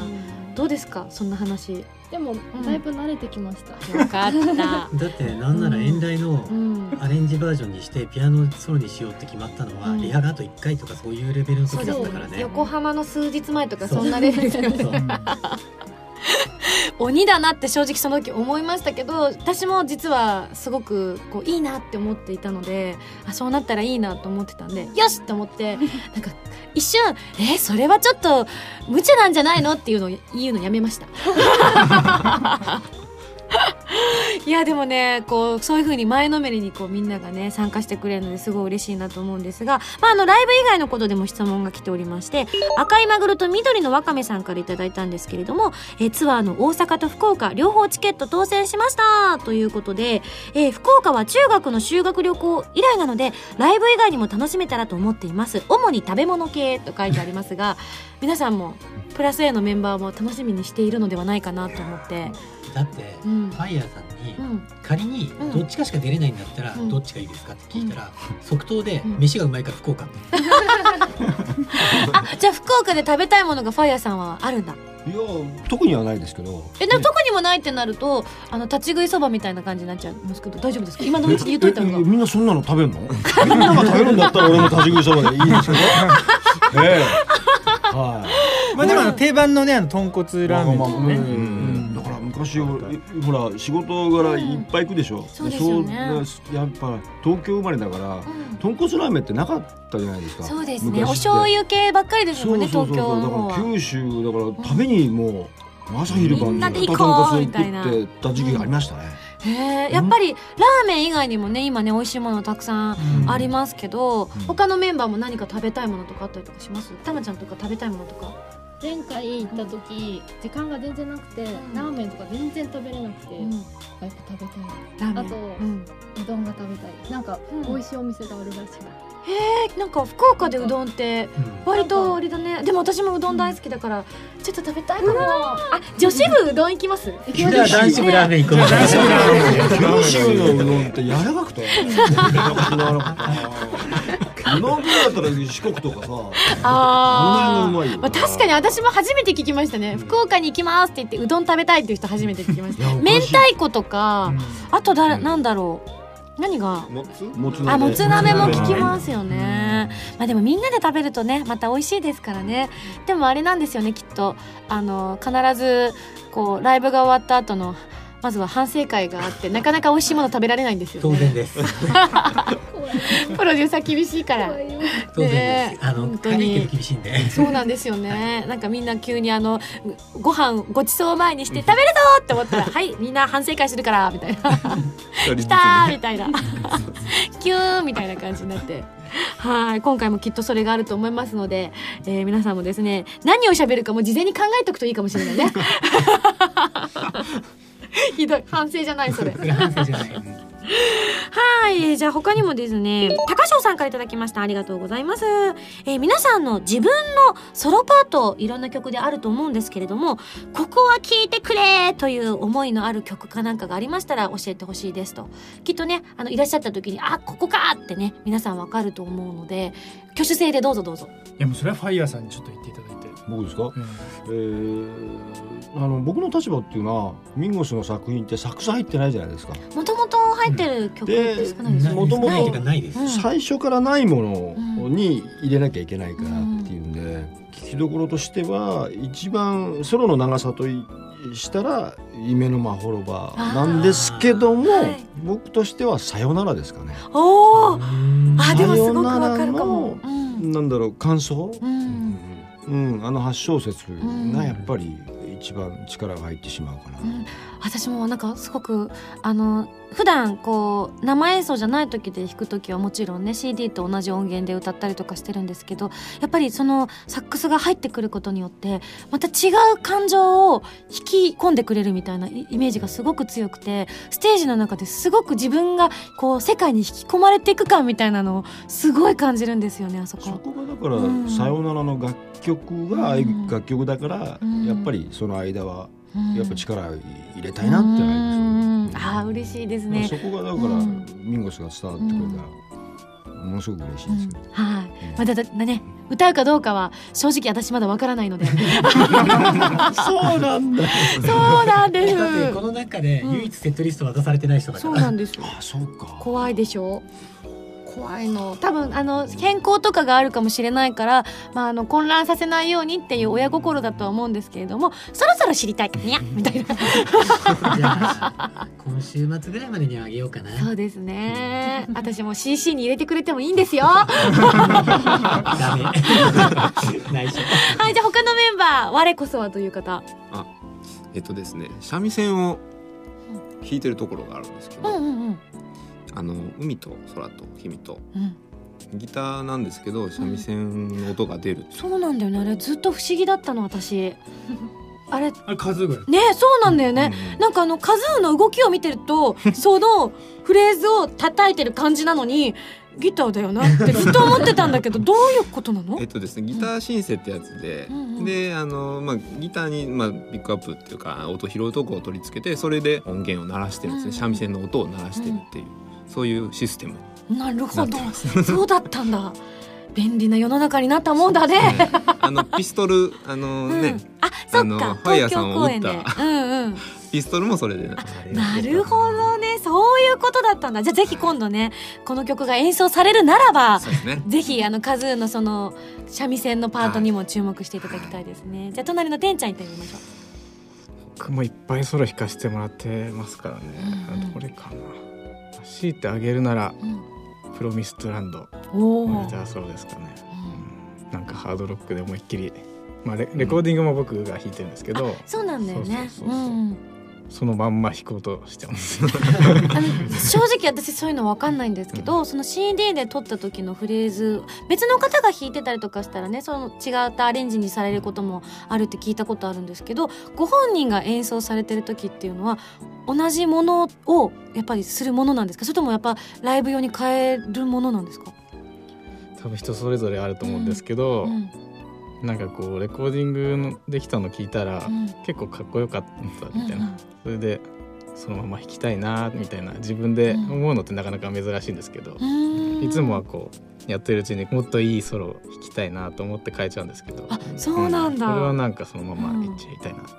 S1: どうですか？そんな話。
S8: でもだいぶ慣れてきました、
S1: よかった。
S3: だってなんなら演題の
S1: ん。
S3: アレンジバージョンにしてピアノソロにしようって決まったのは、
S1: うん。
S3: リハがあと1回とかそういうレベルの時だったからね。
S1: 横浜の数日前とか
S3: そ
S1: んなレベルだよ
S3: そう。
S1: ね 鬼だなって正直その時思いましたけど私も実はすごくこういいなって思っていたのであそうなったらいいなと思ってたんでよしって思って なんか一瞬「えそれはちょっと無茶なんじゃないの?」っていうのを言うのやめました。いやでもねこうそういう風に前のめりにこうみんながね参加してくれるのですごい嬉しいなと思うんですが、まあ、あのライブ以外のことでも質問が来ておりまして赤いマグロと緑のワカメさんからいいたんですけれども、えツアーの大阪と福岡両方チケット当選しましたということで、え福岡は中学の修学旅行以来なのでライブ以外にも楽しめたらと思っています主に食べ物系と書いてありますが皆さんもプラス A のメンバーも楽しみにしているのではないかなと思って。
S3: だって、
S1: うん。
S3: ファイヤーさんに、
S1: うん。
S3: 仮に
S1: うん。
S3: どっちかしか出れないんだったら、
S1: うん。
S3: どっちがいいですかって聞いたら、即答で、飯がうまいから福岡。
S1: あじゃあ福岡で食べたいものがファイヤーさんはあるんだ。
S2: いや特にはないですけど。
S1: えでも特にもないってなるとあの立ち食いそばみたいな感じになっちゃうんですけど大丈夫ですか？今のうちに言っといた方が。
S2: ええみんなそんなの食べるの？みんなが食べるんだったら俺も立ち食いそばでいいですけど。ええはい
S7: まあでもあの定番のねあの豚骨ラーメンとかね、
S2: 昔ほら仕事柄いっぱい行くでしょ、
S1: そうですよね。
S2: やっぱ東京生まれだから、豚骨ラーメンってなかったじゃないですか
S1: そうですね。お醤油系ばっかりですもんね東
S2: そうそうだから九州だから食べにもう朝昼晩ずっと豚骨食ってた時期がありましたね、
S1: へえやっぱりラーメン以外にもね今ね美味しいものたくさんありますけど、他のメンバーも何か食べたいものとかあったりとかします？たまちゃんとか食べたいものとか？
S8: 前回行った時時間が全然なくて、ラーメンとか全然食べれなくて、やっぱ食べたい。
S1: ラーメン。
S8: あと、
S1: うん。
S8: うどんが食べたい。なんか、美味しいお店があるらしい。
S1: へえなんか福岡でうどんって割とあれだね。でも私もうどん大好きだからちょっと食べたいかもあ女子部うどん行きます？行きま
S3: じゃあ男子部ラーメン行こう
S2: 男子部ラーメン九州の。うどんって柔らかくて 柔らかくて今ぐらいだったら四国とかさ
S1: あ
S2: あの辺がうまいよ。
S1: まあ、確かに私も初めて聞きましたね、福岡に行きますって言ってうどん食べたいっていう人初めて聞きました明太子とか、あとだなんだろう。何が？
S5: もつ？
S2: もつ
S1: あもつ鍋も聞きますよね、まあでもみんなで食べるとねまた美味しいですからね。でもあれなんですよねきっと。あの必ずこうライブが終わった後のまずは反省会があってなかなか美味しいもの食べられないんですよね。
S3: 当然です。
S1: プロデューサー厳しいから。
S3: 当然
S1: ね
S3: です。あの
S1: 本当に。
S3: 厳しいんで。
S1: そうなんですよね。なんかみんな急にあのご飯ごちそう前にして食べるぞって思ったら はいみんな反省会するからみたいな。来たみたいな。キューンみたいな感じになって。はい。今回もきっとそれがあると思いますので、えー皆さんもですね何を喋るかも事前に考えておくといいかもしれないね ひどい反省じゃないそれ
S3: 反省じゃない
S1: はい、えーじゃあ他にもですね、高翔さんからいただきました。ありがとうございます。えー皆さんの自分のソロパート、いろんな曲であると思うんですけれども、ここは聴いてくれという思いのある曲かなんかがありましたら教えてほしいですと。きっとね、あの、いらっしゃった時に、あ、ここかってね、皆さんわかると思うので、挙手制でどうぞどうぞ。
S7: いやもうそれはファイヤーさんにちょっと言っていただいて
S2: 僕ですか、
S7: うん
S2: えーあの僕の立場っていうのはミンゴスの作品ってサックス入ってないじゃないですか、
S1: もともと入ってる曲って少ないですよね。
S2: もとも
S3: ないと
S2: 最初からないものに入れなきゃいけないからっていうんで、聞きどころとしては一番ソロの長さといしたら「夢のまほろば」なんですけども、
S1: はい
S2: 僕としては「さよなら」ですかね。
S1: おーあ、
S2: さ
S1: でもすごくわ
S2: ら
S1: かるかも
S2: の。
S1: うん。
S2: なんだろう感想、
S1: うん。
S2: うん、あの8小節
S1: ん
S2: がやっぱり一番力が入ってしまうかな。
S1: うん私もなんかすごくあの普段こう生演奏じゃない時で弾く時はもちろんね CD と同じ音源で歌ったりとかしてるんですけどやっぱりそのサックスが入ってくることによってまた違う感情を引き込んでくれるみたいなイイメージがすごく強くてステージの中ですごく自分がこう世界に引き込まれていく感みたいなのをすごい感じるんですよねあそこ。
S2: そこがだから
S1: うん「
S2: さよなら」の楽曲がああいう
S1: うん
S2: 楽曲だから、
S1: うん。
S2: やっぱりその間は
S1: うん
S2: やっぱ力を入れたいなってなりますよね。
S1: うん。あー嬉しいですね。
S2: まあそこがだから、
S1: うん。
S2: ミンゴスが伝わってくれたら、ものすごく嬉しいですけど、
S1: はい、まあ、だだだね歌うかどうかは正直私まだわからないので。
S2: そうなんだ。
S1: そうなんです。
S3: この中で唯一セットリスト渡されてない人だから、
S1: そうなんです。よ
S2: あそうか。
S1: 怖いでしょ怖いの。多分あの変更とかがあるかもしれないから、まあ、あの混乱させないようにっていう親心だとは思うんですけれどもそろそろ知りたい。にゃみたいな。
S3: 今週末ぐらいまでにはあげようかな。
S1: そうですね。私も CC に入れてくれてもいいんですよ。
S3: ダメ。内緒。
S1: はいじゃあ他のメンバー我こそはという方。
S5: あえっとですね三味線を弾いてるところがあるんですけど、
S1: うんうんうん
S5: あの海と空と君と
S1: うん。
S5: ギターなんですけど三味線の音が出る、
S1: そうなんだよね。あれずっと不思議だったの私。あれ
S7: あれ数ぐらい
S1: ねそうなんだよね、
S5: うん
S1: なんかあのカズーの動きを見てると そのフレーズを叩いてる感じなのにギターだよなってずっと思ってたんだけど どういうことなの？
S5: えっとですねギターシンセってやつで、
S1: うんうん。
S5: であの、まあ、ギターに、まあ、ピックアップっていうか音拾うとこを取り付けてそれで音源を鳴らしてるんですね、
S1: うん。
S5: 三味線の音を鳴らしてるっていう、そういうシステム。
S1: なるほど。そうだったんだ。便利な世の中になったもんだね。
S5: ね。あのピストルあの
S1: うん。
S5: ね、
S1: あそっか。
S5: ファイヤー
S1: 東
S5: さんを撃っ
S1: 京公演で。
S5: た
S1: うんうん。
S5: ピストルもそれで。
S1: なるほどね。そういうことだったんだ。じゃあぜひ今度ねこの曲が演奏されるならば
S5: ね。
S1: ぜひあのカズーのその三味線のパートにも注目していただきたいですね、じゃあ隣のてんちゃん行ってみましょう。
S6: 僕もいっぱいソロ弾かせてもらってますからね、
S1: うんうん。
S6: どれかな強いてあげるなら
S1: うん。
S6: プロミストランド
S1: おお
S6: のギターソロですかね、うん。なんかハードロックで思いっきり、まあ、レレコーディングも僕が弾いてるんですけど、
S1: そうなんだよね
S6: そのまんま弾こうとしてます。
S1: 正直私そういうの分かんないんですけど、その CD で撮った時のフレーズ別の方が弾いてたりとかしたらねその違ったアレンジにされることもあるって聞いたことあるんですけどご本人が演奏されてる時っていうのは同じものをやっぱりするものなんですか？それともやっぱライブ用に変えるものなんですか、
S6: 多分人それぞれあると思うんですけど、
S1: うん
S6: なんかこうレコーディングのできたの聞いたら、
S1: うん。
S6: 結構かっこよかったみたいな、
S1: うんうん。
S6: それでそのまま弾きたいなみたいな自分で思うのってなかなか珍しいんですけど、
S1: うん。
S6: いつもはこうやってるうちにもっといいソロを弾きたいなと思って変えちゃうんですけど
S1: あそうなんだ、
S6: これはなんかそのままいっちゃいたいなって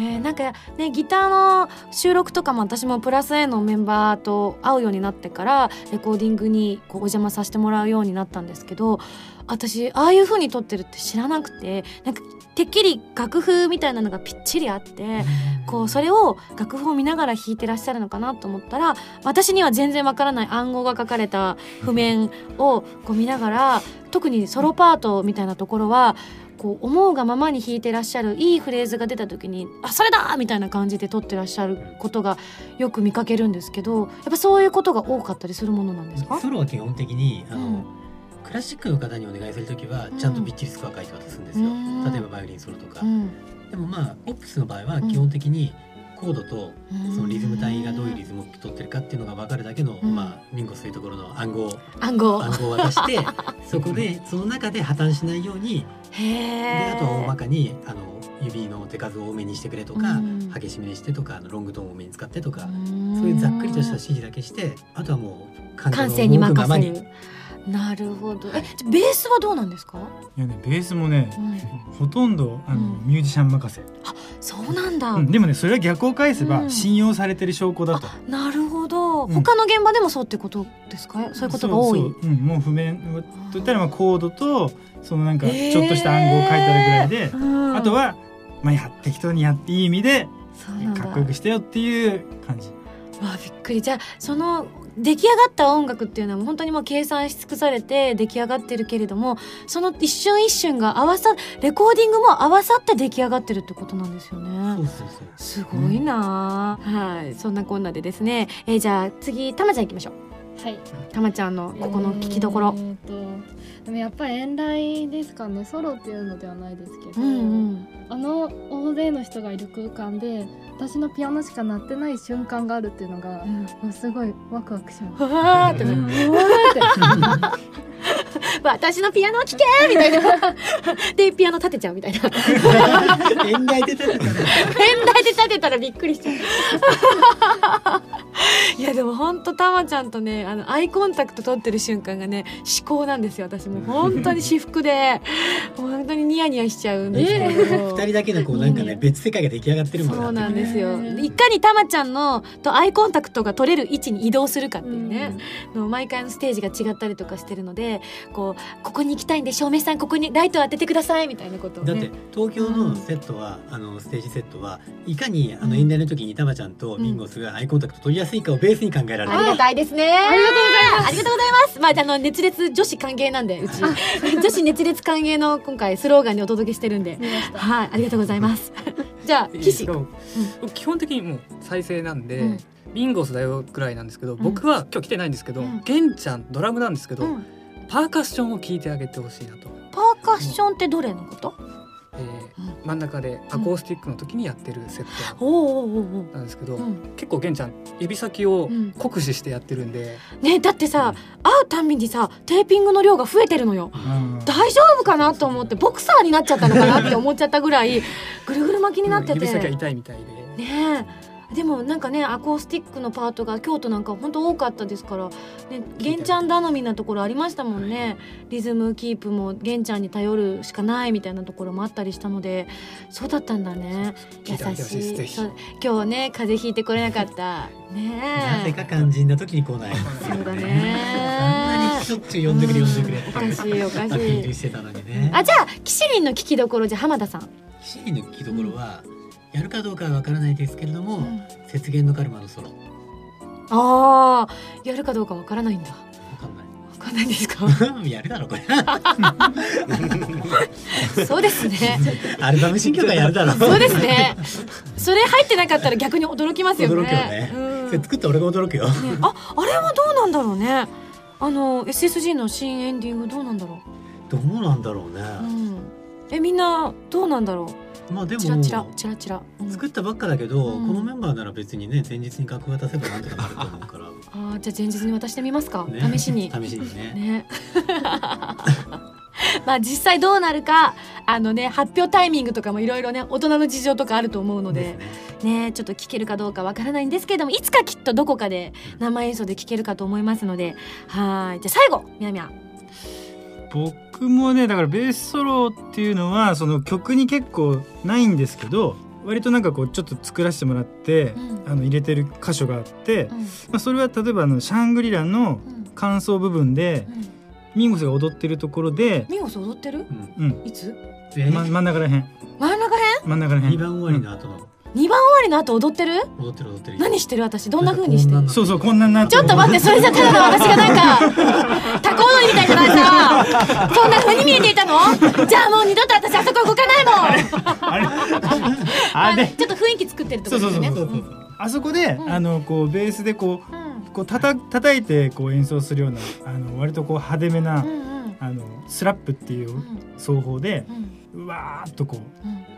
S6: いう、
S1: へえなんかねギターの収録とかも私もプラス A のメンバーと会うようになってからレコーディングにこうお邪魔させてもらうようになったんですけど私ああいう風に撮ってるって知らなくてなんかてっきり楽譜みたいなのがぴっちりあってこうそれを楽譜を見ながら弾いてらっしゃるのかなと思ったら私には全然わからない暗号が書かれた譜面をこう見ながら特にソロパートみたいなところはこう思うがままに弾いてらっしゃるいいフレーズが出た時に「あそれだ!」みたいな感じで撮ってらっしゃることがよく見かけるんですけどやっぱそういうことが多かったりするものなんですか？
S3: ソロは基本的にあの、
S1: うん
S3: クラシックの方にお願いするときはちゃんとびっちりスコア書いて渡すんですよ、
S1: うん。
S3: 例えばバイオリンソロとか、
S1: うん。
S3: でもまあポップスの場合は基本的にコードとそのリズム帯がどういうリズムを取ってるかっていうのが分かるだけの、
S1: うん。
S3: まあミンゴスというところの暗号。
S1: 暗号。
S3: 暗号を渡して そこでその中で破綻しないように
S1: へ
S3: で
S1: え
S3: あとは大まかにあの指の手数を多めにしてくれとか、
S1: うん。
S3: 激しめにしてとかあのロングトーンを多めに使ってとか、
S1: うん。
S3: そういうざっくりとした指示だけしてあとはもう感
S1: 感性に任せるなるほど。えベースはどうなんですか、
S7: いやねベースもね
S1: うん、
S7: ほとんどあの、
S1: うん。
S7: ミュージシャン任せ、
S1: そうなんだ、
S7: うんでもねそれは逆を返せば
S1: うん。
S7: 信用されてる証拠だと、
S1: なるほど、
S7: うん。
S1: 他の現場でもそうってことですか？そういうことが多い。
S7: そうん、もう譜面といったらまあコードとそのなんかちょっとした暗号を書いてあるぐらいで、
S1: うん。
S7: あとはまあや適当にやっていい意味でかっこよくしてよっていう感じ。
S1: わあびっくり。じゃあその出来上がった音楽っていうのは本当にもう計算し尽くされて出来上がってるけれどもその一瞬一瞬が合わさレコーディングも合わさって出来上がってるってことなんですよ
S3: そう
S1: ね
S3: そうそう。
S1: すごいな。あ、はい。そんなこんなでですね。えーじゃあ次たまちゃん行きましょう。
S8: はい。
S1: たまちゃんのここの聞きどころ。
S8: え、ーとでもやっぱり遠来ですかね。ソロっていうのではないですけど、
S1: うんうん。
S8: あの大勢の人がいる空間で私のピアノしか鳴ってない瞬間があるっていうのが、
S1: うん。
S8: すごいワクワクします。
S1: ふわ 私のピアノを聴けみたいな。でピアノ立てちゃうみたいな。
S3: 遠来で立てたら
S1: 変台で立てたらびっくりしちゃう。いやでも本当たまちゃんとねあのアイコンタクト取ってる瞬間がね至高なんですよ。私もう本当に私服で。本当にニヤニヤしちゃうんですけど。
S3: 二人だけのこうなんかね別世界が出来上がってるもん
S1: そうなん
S3: で
S1: ですよいかにたまちゃんのとアイコンタクトが取れる位置に移動するかっていうね、の毎回のステージが違ったりとかしてるのでこうここに行きたいんで照明さんここにライトを当ててくださいみたいなことをね
S3: だって東京のセットは、あのステージセットはいかにあの演題の時にたまちゃんとミンゴスがアイコンタクト取りやすいかをベースに考えられる、
S1: ありがたいですね。ありがとうございます。ありがとうございます。まあ、あの、熱烈女子歓迎なんで、うち。女子熱烈歓迎の今回スローガンにお届けしてるんで。はい、ありがとうございます。じゃあ、岸。
S9: でも基本的にもう再生なんで、
S1: うん。
S9: ビンゴスだよくらいなんですけど、僕は今日来てないんですけど、
S1: うん。
S9: ゲンちゃんドラムなんですけど、
S1: うん。
S9: パーカッションを聞いてあげてほしいなと、
S1: パーカッションってどれのこと？
S9: えー真ん中でアコースティックの時にやってるセットなんですけど、
S1: うん。
S9: 結構ゲンちゃん指先を
S1: うん。
S9: 酷使してやってるんで、
S1: ねだってさ、会うたんびにさ、テーピングの量が増えてるのよ。大丈夫かなと思って、ボクサーになっちゃったのかなって思っちゃったぐらい、ぐるぐる巻きになって。て。
S9: 指先が痛いみたいで。
S1: ねえでもなんかねアコースティックのパートが京都なんか本当多かったですから、ね、玄ちゃん頼みなところありましたもんね。リズムキープも玄ちゃんに頼るしかないみたいなところもあったりしたのでそうだったんだね。優
S9: しい。
S1: 今日ね風邪ひいてこれなかった。ね
S3: なぜか肝心な時に来ない
S1: そうだね。
S3: にしょっちゅう呼んでくれ呼んでくれ
S1: おかしいおかしい。
S3: ルしてたのにね。
S1: あじゃあキシリンの聞きどころじゃあ浜田さん。
S3: シーの聞きどころは、やるかどうかはわからないですけれども、
S1: ん。
S3: 雪原のカルマのソロわ
S1: ああやるかどうかわからないんだ。わ
S3: かんない。
S1: かんないんですか？
S3: やるだろこれ。
S1: そうですね。
S3: アルバム新曲はやるだろ。
S1: そうですね。それ入ってなかったら逆に驚きますよね。
S3: 驚くよね、
S1: うん。
S3: それ作った俺が驚くよ。
S1: ね。あ、あれはどうなんだろうね。あの SSG の新エンディングどうなんだろ
S3: どうなんだろうね、
S1: う。うん。えみんなどうなんだろ
S3: まあで
S1: う。チラ
S3: も
S1: チラチラチラ。うん
S3: 作ったばっかだけど、
S1: うん
S3: このメンバーなら別にね前日に楽譜渡せばなんとかなると思うから
S1: あーじゃあ前日に渡してみますか。
S3: ね
S1: 試しに。
S3: 試しにね
S1: ね。まあ実際どうなるかあのね発表タイミングとかもいろいろね大人の事情とかあると思うので
S3: ですね
S1: ねちょっと聞けるかどうかわからないんですけれどもいつかきっとどこかで生演奏で聞けるかと思いますのではいじゃあ最後みやみや
S7: 僕もねだからベースソロっていうのはその曲に結構ないんですけど割となんかこうちょっと作らせてもらって、あの入れてる箇所があって、まあ、それは例えばあのシャングリラの感想部分で、ミンゴスが踊ってるところで、
S1: ミンゴス踊ってる？
S7: うん、
S1: いつ？
S7: ま、真ん中らへん。
S1: 真ん中辺
S7: 真ん中らへん。
S3: 二番終わりの後の？
S1: 二番終わりの後踊ってる？
S3: 踊ってる踊ってる。
S1: 何してる私？どんな風にしてる？
S7: そうそうこんなにな
S1: ちょっと待ってそれじゃただの私がなんかタコ踊りみたいじゃないさそんな風に見えていたの？じゃあもう二度と私あそこ動かないもん。
S7: あれ？
S1: ちょっと雰囲気作ってるって
S7: そう
S1: ことですね
S7: あそこで、あのこうベースでこう、こうたた叩いてこう演奏するようなあの割とこう派手めな、あのスラップっていう奏法で、うわーっとこ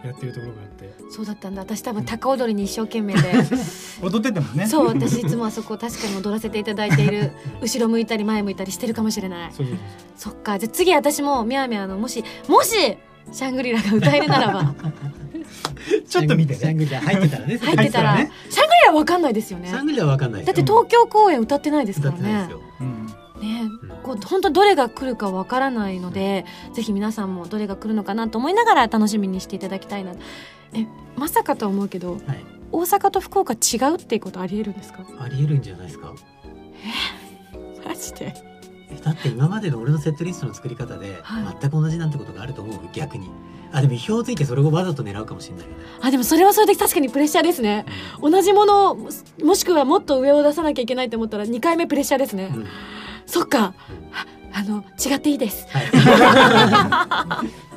S7: うやってるところがあって
S1: そうだったんだ。私多分タコ踊りに一生懸命で。
S7: 踊っててもね。
S1: そう私いつもあそこ確かに踊らせていただいている。後ろ向いたり前向いたりしてるかもしれない。
S7: そうそう
S1: そっか。じゃあ次私もみやみやのもしもしシャングリラが歌えるならば。
S7: ちょっと見てね。
S3: シャングリラ 入ってたらね。
S1: 入ってたら、シャングリラわかんないですよね。
S3: シャングリラはわかんない。
S1: だって東京公演歌ってないですからね。
S7: うん。
S1: ね。こう本当どれが来るかわからないので、ぜひ皆さんもどれが来るのかなと思いながら楽しみにしていただきたいなえまさかとは思うけど、大阪と福岡違うっていうことありえるんですか？
S3: ありえるんじゃないですか？
S1: マジで？
S3: えだって今までの俺のセットリストの作り方で全く同じなんてことがあると思う？逆に。あでも意表をついてそれをわざと狙うかもしれないよね
S1: あでもそれはそれで確かにプレッシャーですね、同じものももしくはもっと上を出さなきゃいけないと思ったら2回目プレッシャーですね、そっか。ああの違っていいです。はい、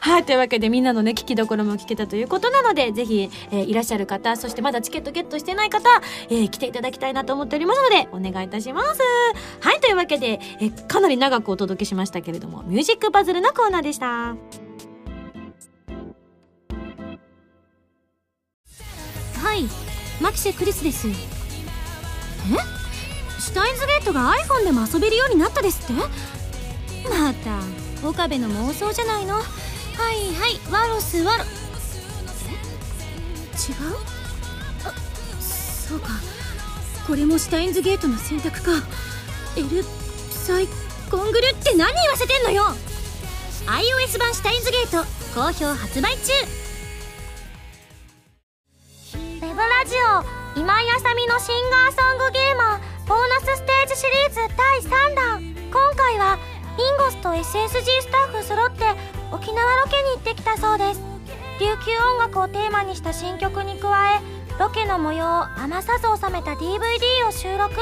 S1: はいというわけでみんなのね聞きどころも聞けたということなのでぜひ、えーいらっしゃる方そしてまだチケットゲットしてない方、えー来ていただきたいなと思っておりますのでお願いいたします。はいというわけで、えーかなり長くお届けしましたけれどもミュージックパズルのコーナーでした。
S10: はいマキシェクリスです。え？シュタインズゲートが iPhone でも遊べるようになったですって？また岡部の妄想じゃないの。はいはいワロスワロ。え？違う？あそうか。これもシュタインズゲートの選択か。L サイコングルって何言わせてんのよ。iOS 版シュタインズゲート好評発売中。
S11: ウェブラジオ今井あさみのシンガーソングゲーマーボーナスステージシリーズ第3弾。今回はミンゴスと SSG スタッフ揃って沖縄ロケに行ってきたそうです。琉球音楽をテーマにした新曲に加えロケの模様を余さず収めた DVD を収録。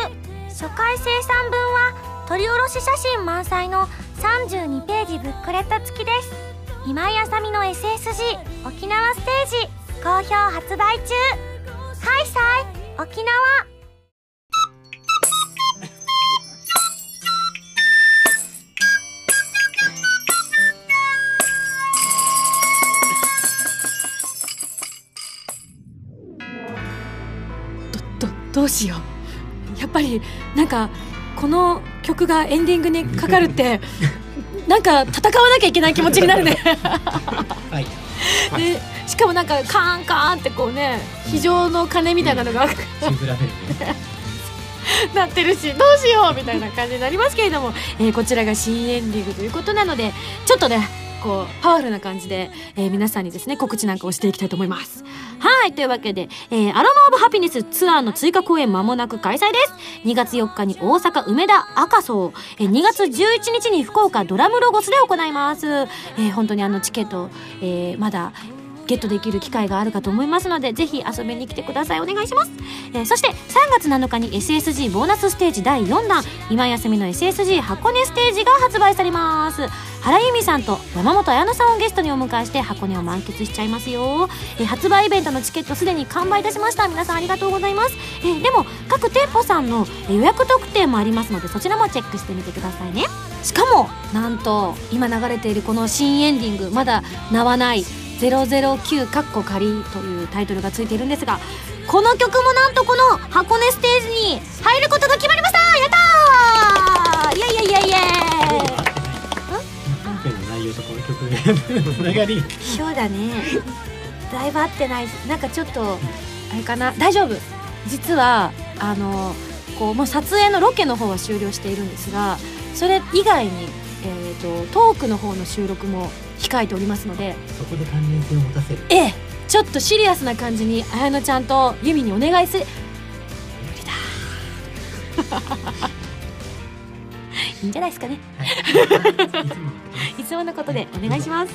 S11: 初回生産分は撮り下ろし写真満載の32ページブックレット付きです。今井あさみの SSG 沖縄ステージ好評発売中。はいさい沖縄。
S1: どどうしよう。やっぱりなんかこの曲がエンディングにかかるって なんか戦わなきゃいけない気持ちになるね。
S3: はい。
S1: でしかもなんかカーンカーンってこうね非常の鐘みたいなのが
S3: チーズラベルね
S1: なってるしどうしようみたいな感じになりますけれども、えーこちらが新エンディングということなのでちょっとねこうパワフルな感じで、えー皆さんにですね告知なんかをしていきたいと思います。はいというわけで、えーアロマ・オブ・ハピネスツアーの追加公演間もなく開催です。2月4日に大阪梅田赤荘、えー2月11日に福岡ドラムロゴスで行います、えー本当にあのチケット、えーまだゲットできる機会があるかと思いますのでぜひ遊びに来てください。お願いします、えーそして3月7日に SSG ボーナスステージ第4弾今休みの SSG 箱根ステージが発売されます。原由美さんと山本彩乃さんをゲストにお迎えして箱根を満喫しちゃいますよ、えー発売イベントのチケットすでに完売いたしました。皆さんありがとうございます、えーでも各店舗さんの予約特典もありますのでそちらもチェックしてみてくださいね。しかもなんと今流れているこの新エンディングまだ名はない。009カッコ仮というタイトルがついているんですがこの曲もなんとこの箱根ステージに入ることが決まりました。やったー！イエイエイエイエイ
S3: 本編の内容とこの曲のつながり
S1: そうだねだいぶ合ってないなんかちょっとあれかな大丈夫実はあのこうもう撮影のロケの方は終了しているんですがそれ以外に、えー、とトークの方の収録も控えておりますので。
S3: そこで関連性を持たせる。
S1: ええ。ちちょっとシリアスな感じに綾乃ちゃんとユミにお願いする。無理だいいんじゃないですかね。い。つものことでお願いします。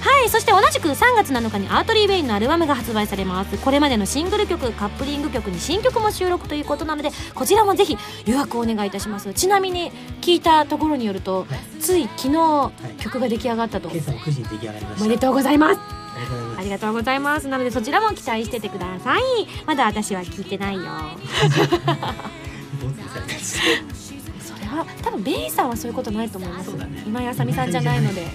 S1: はいそして同じく3月7日にアートリー・ウェインのアルバムが発売されます。これまでのシングル曲カップリング曲に新曲も収録ということなのでこちらもぜひ予約をお願いいたします。ちなみに聞いたところによると、つい昨日曲が出来上がったと、
S3: 今朝も9時に出来上がりました
S1: おめでとうございます。
S3: ありがとうござい。ます
S1: ありがとうございます。なのでそちらも期待しててください。まだ私は聞いてないよそれは多分ベイさんはそういうことないと思います、今井あさみさんじゃないので、はい、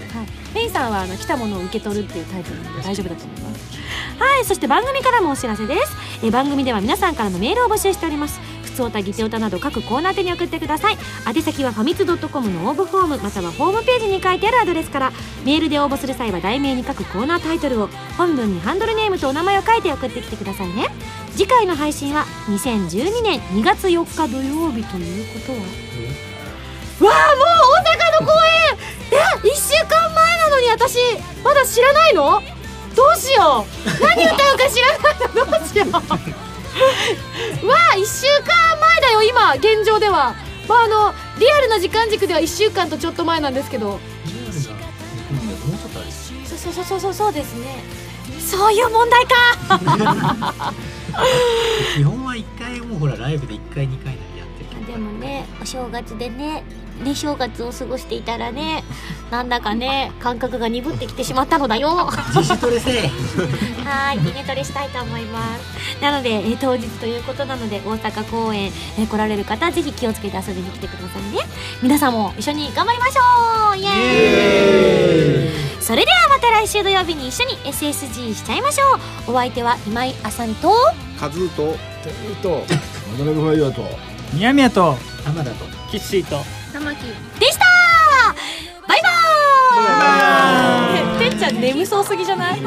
S1: ベイさんはあの来たものを受け取るっていうタイプなので。大丈夫だと思いますはい。そして番組からもお知らせです。え番組では皆さんからのメールを募集しております。普通おたぎておたなど各コーナー宛てに送ってください。宛先はファミツドットコムの応募フォームまたはホームページに書いてあるアドレスからメールで応募する際は題名に書くコーナータイトルを本文にハンドルネームとお名前を書いて送ってきてくださいね。次回の配信は2012年2月4日土曜日ということは？わあもう大阪の公演。え1週間前なのに私まだ知らないの？どうしよう。何歌うか知らないの？どうしよう。わあ1週間前だよ今現状では。まああのリアルな時間軸では1週間とちょっと前なんですけど。そうそうそうそうそうですね。そういう問題か。
S3: 基本は1回もうほらライブで1回2回だけやってる
S11: でもねお正月でねね正月を過ごしていたらねなんだかね感覚が鈍ってきてしまったのだよ。
S3: 自主トレせえ。
S11: はいイメトレしたいと思います。
S1: なので、えー当日ということなので大阪公演、えー来られる方ぜひ気をつけて遊びに来てくださいね。皆さんも一緒に頑張りましょう。イエーイ。それではまた来週土曜日に一緒に SSG しちゃいましょう。お相手は今井あさみと
S5: カズーと
S2: と 渡辺ファイヤーと
S7: 宮宮と
S3: 浜田と
S9: キッシーと
S11: たまき
S1: でした。バイバーイ。てっちゃん眠そうすぎじゃない？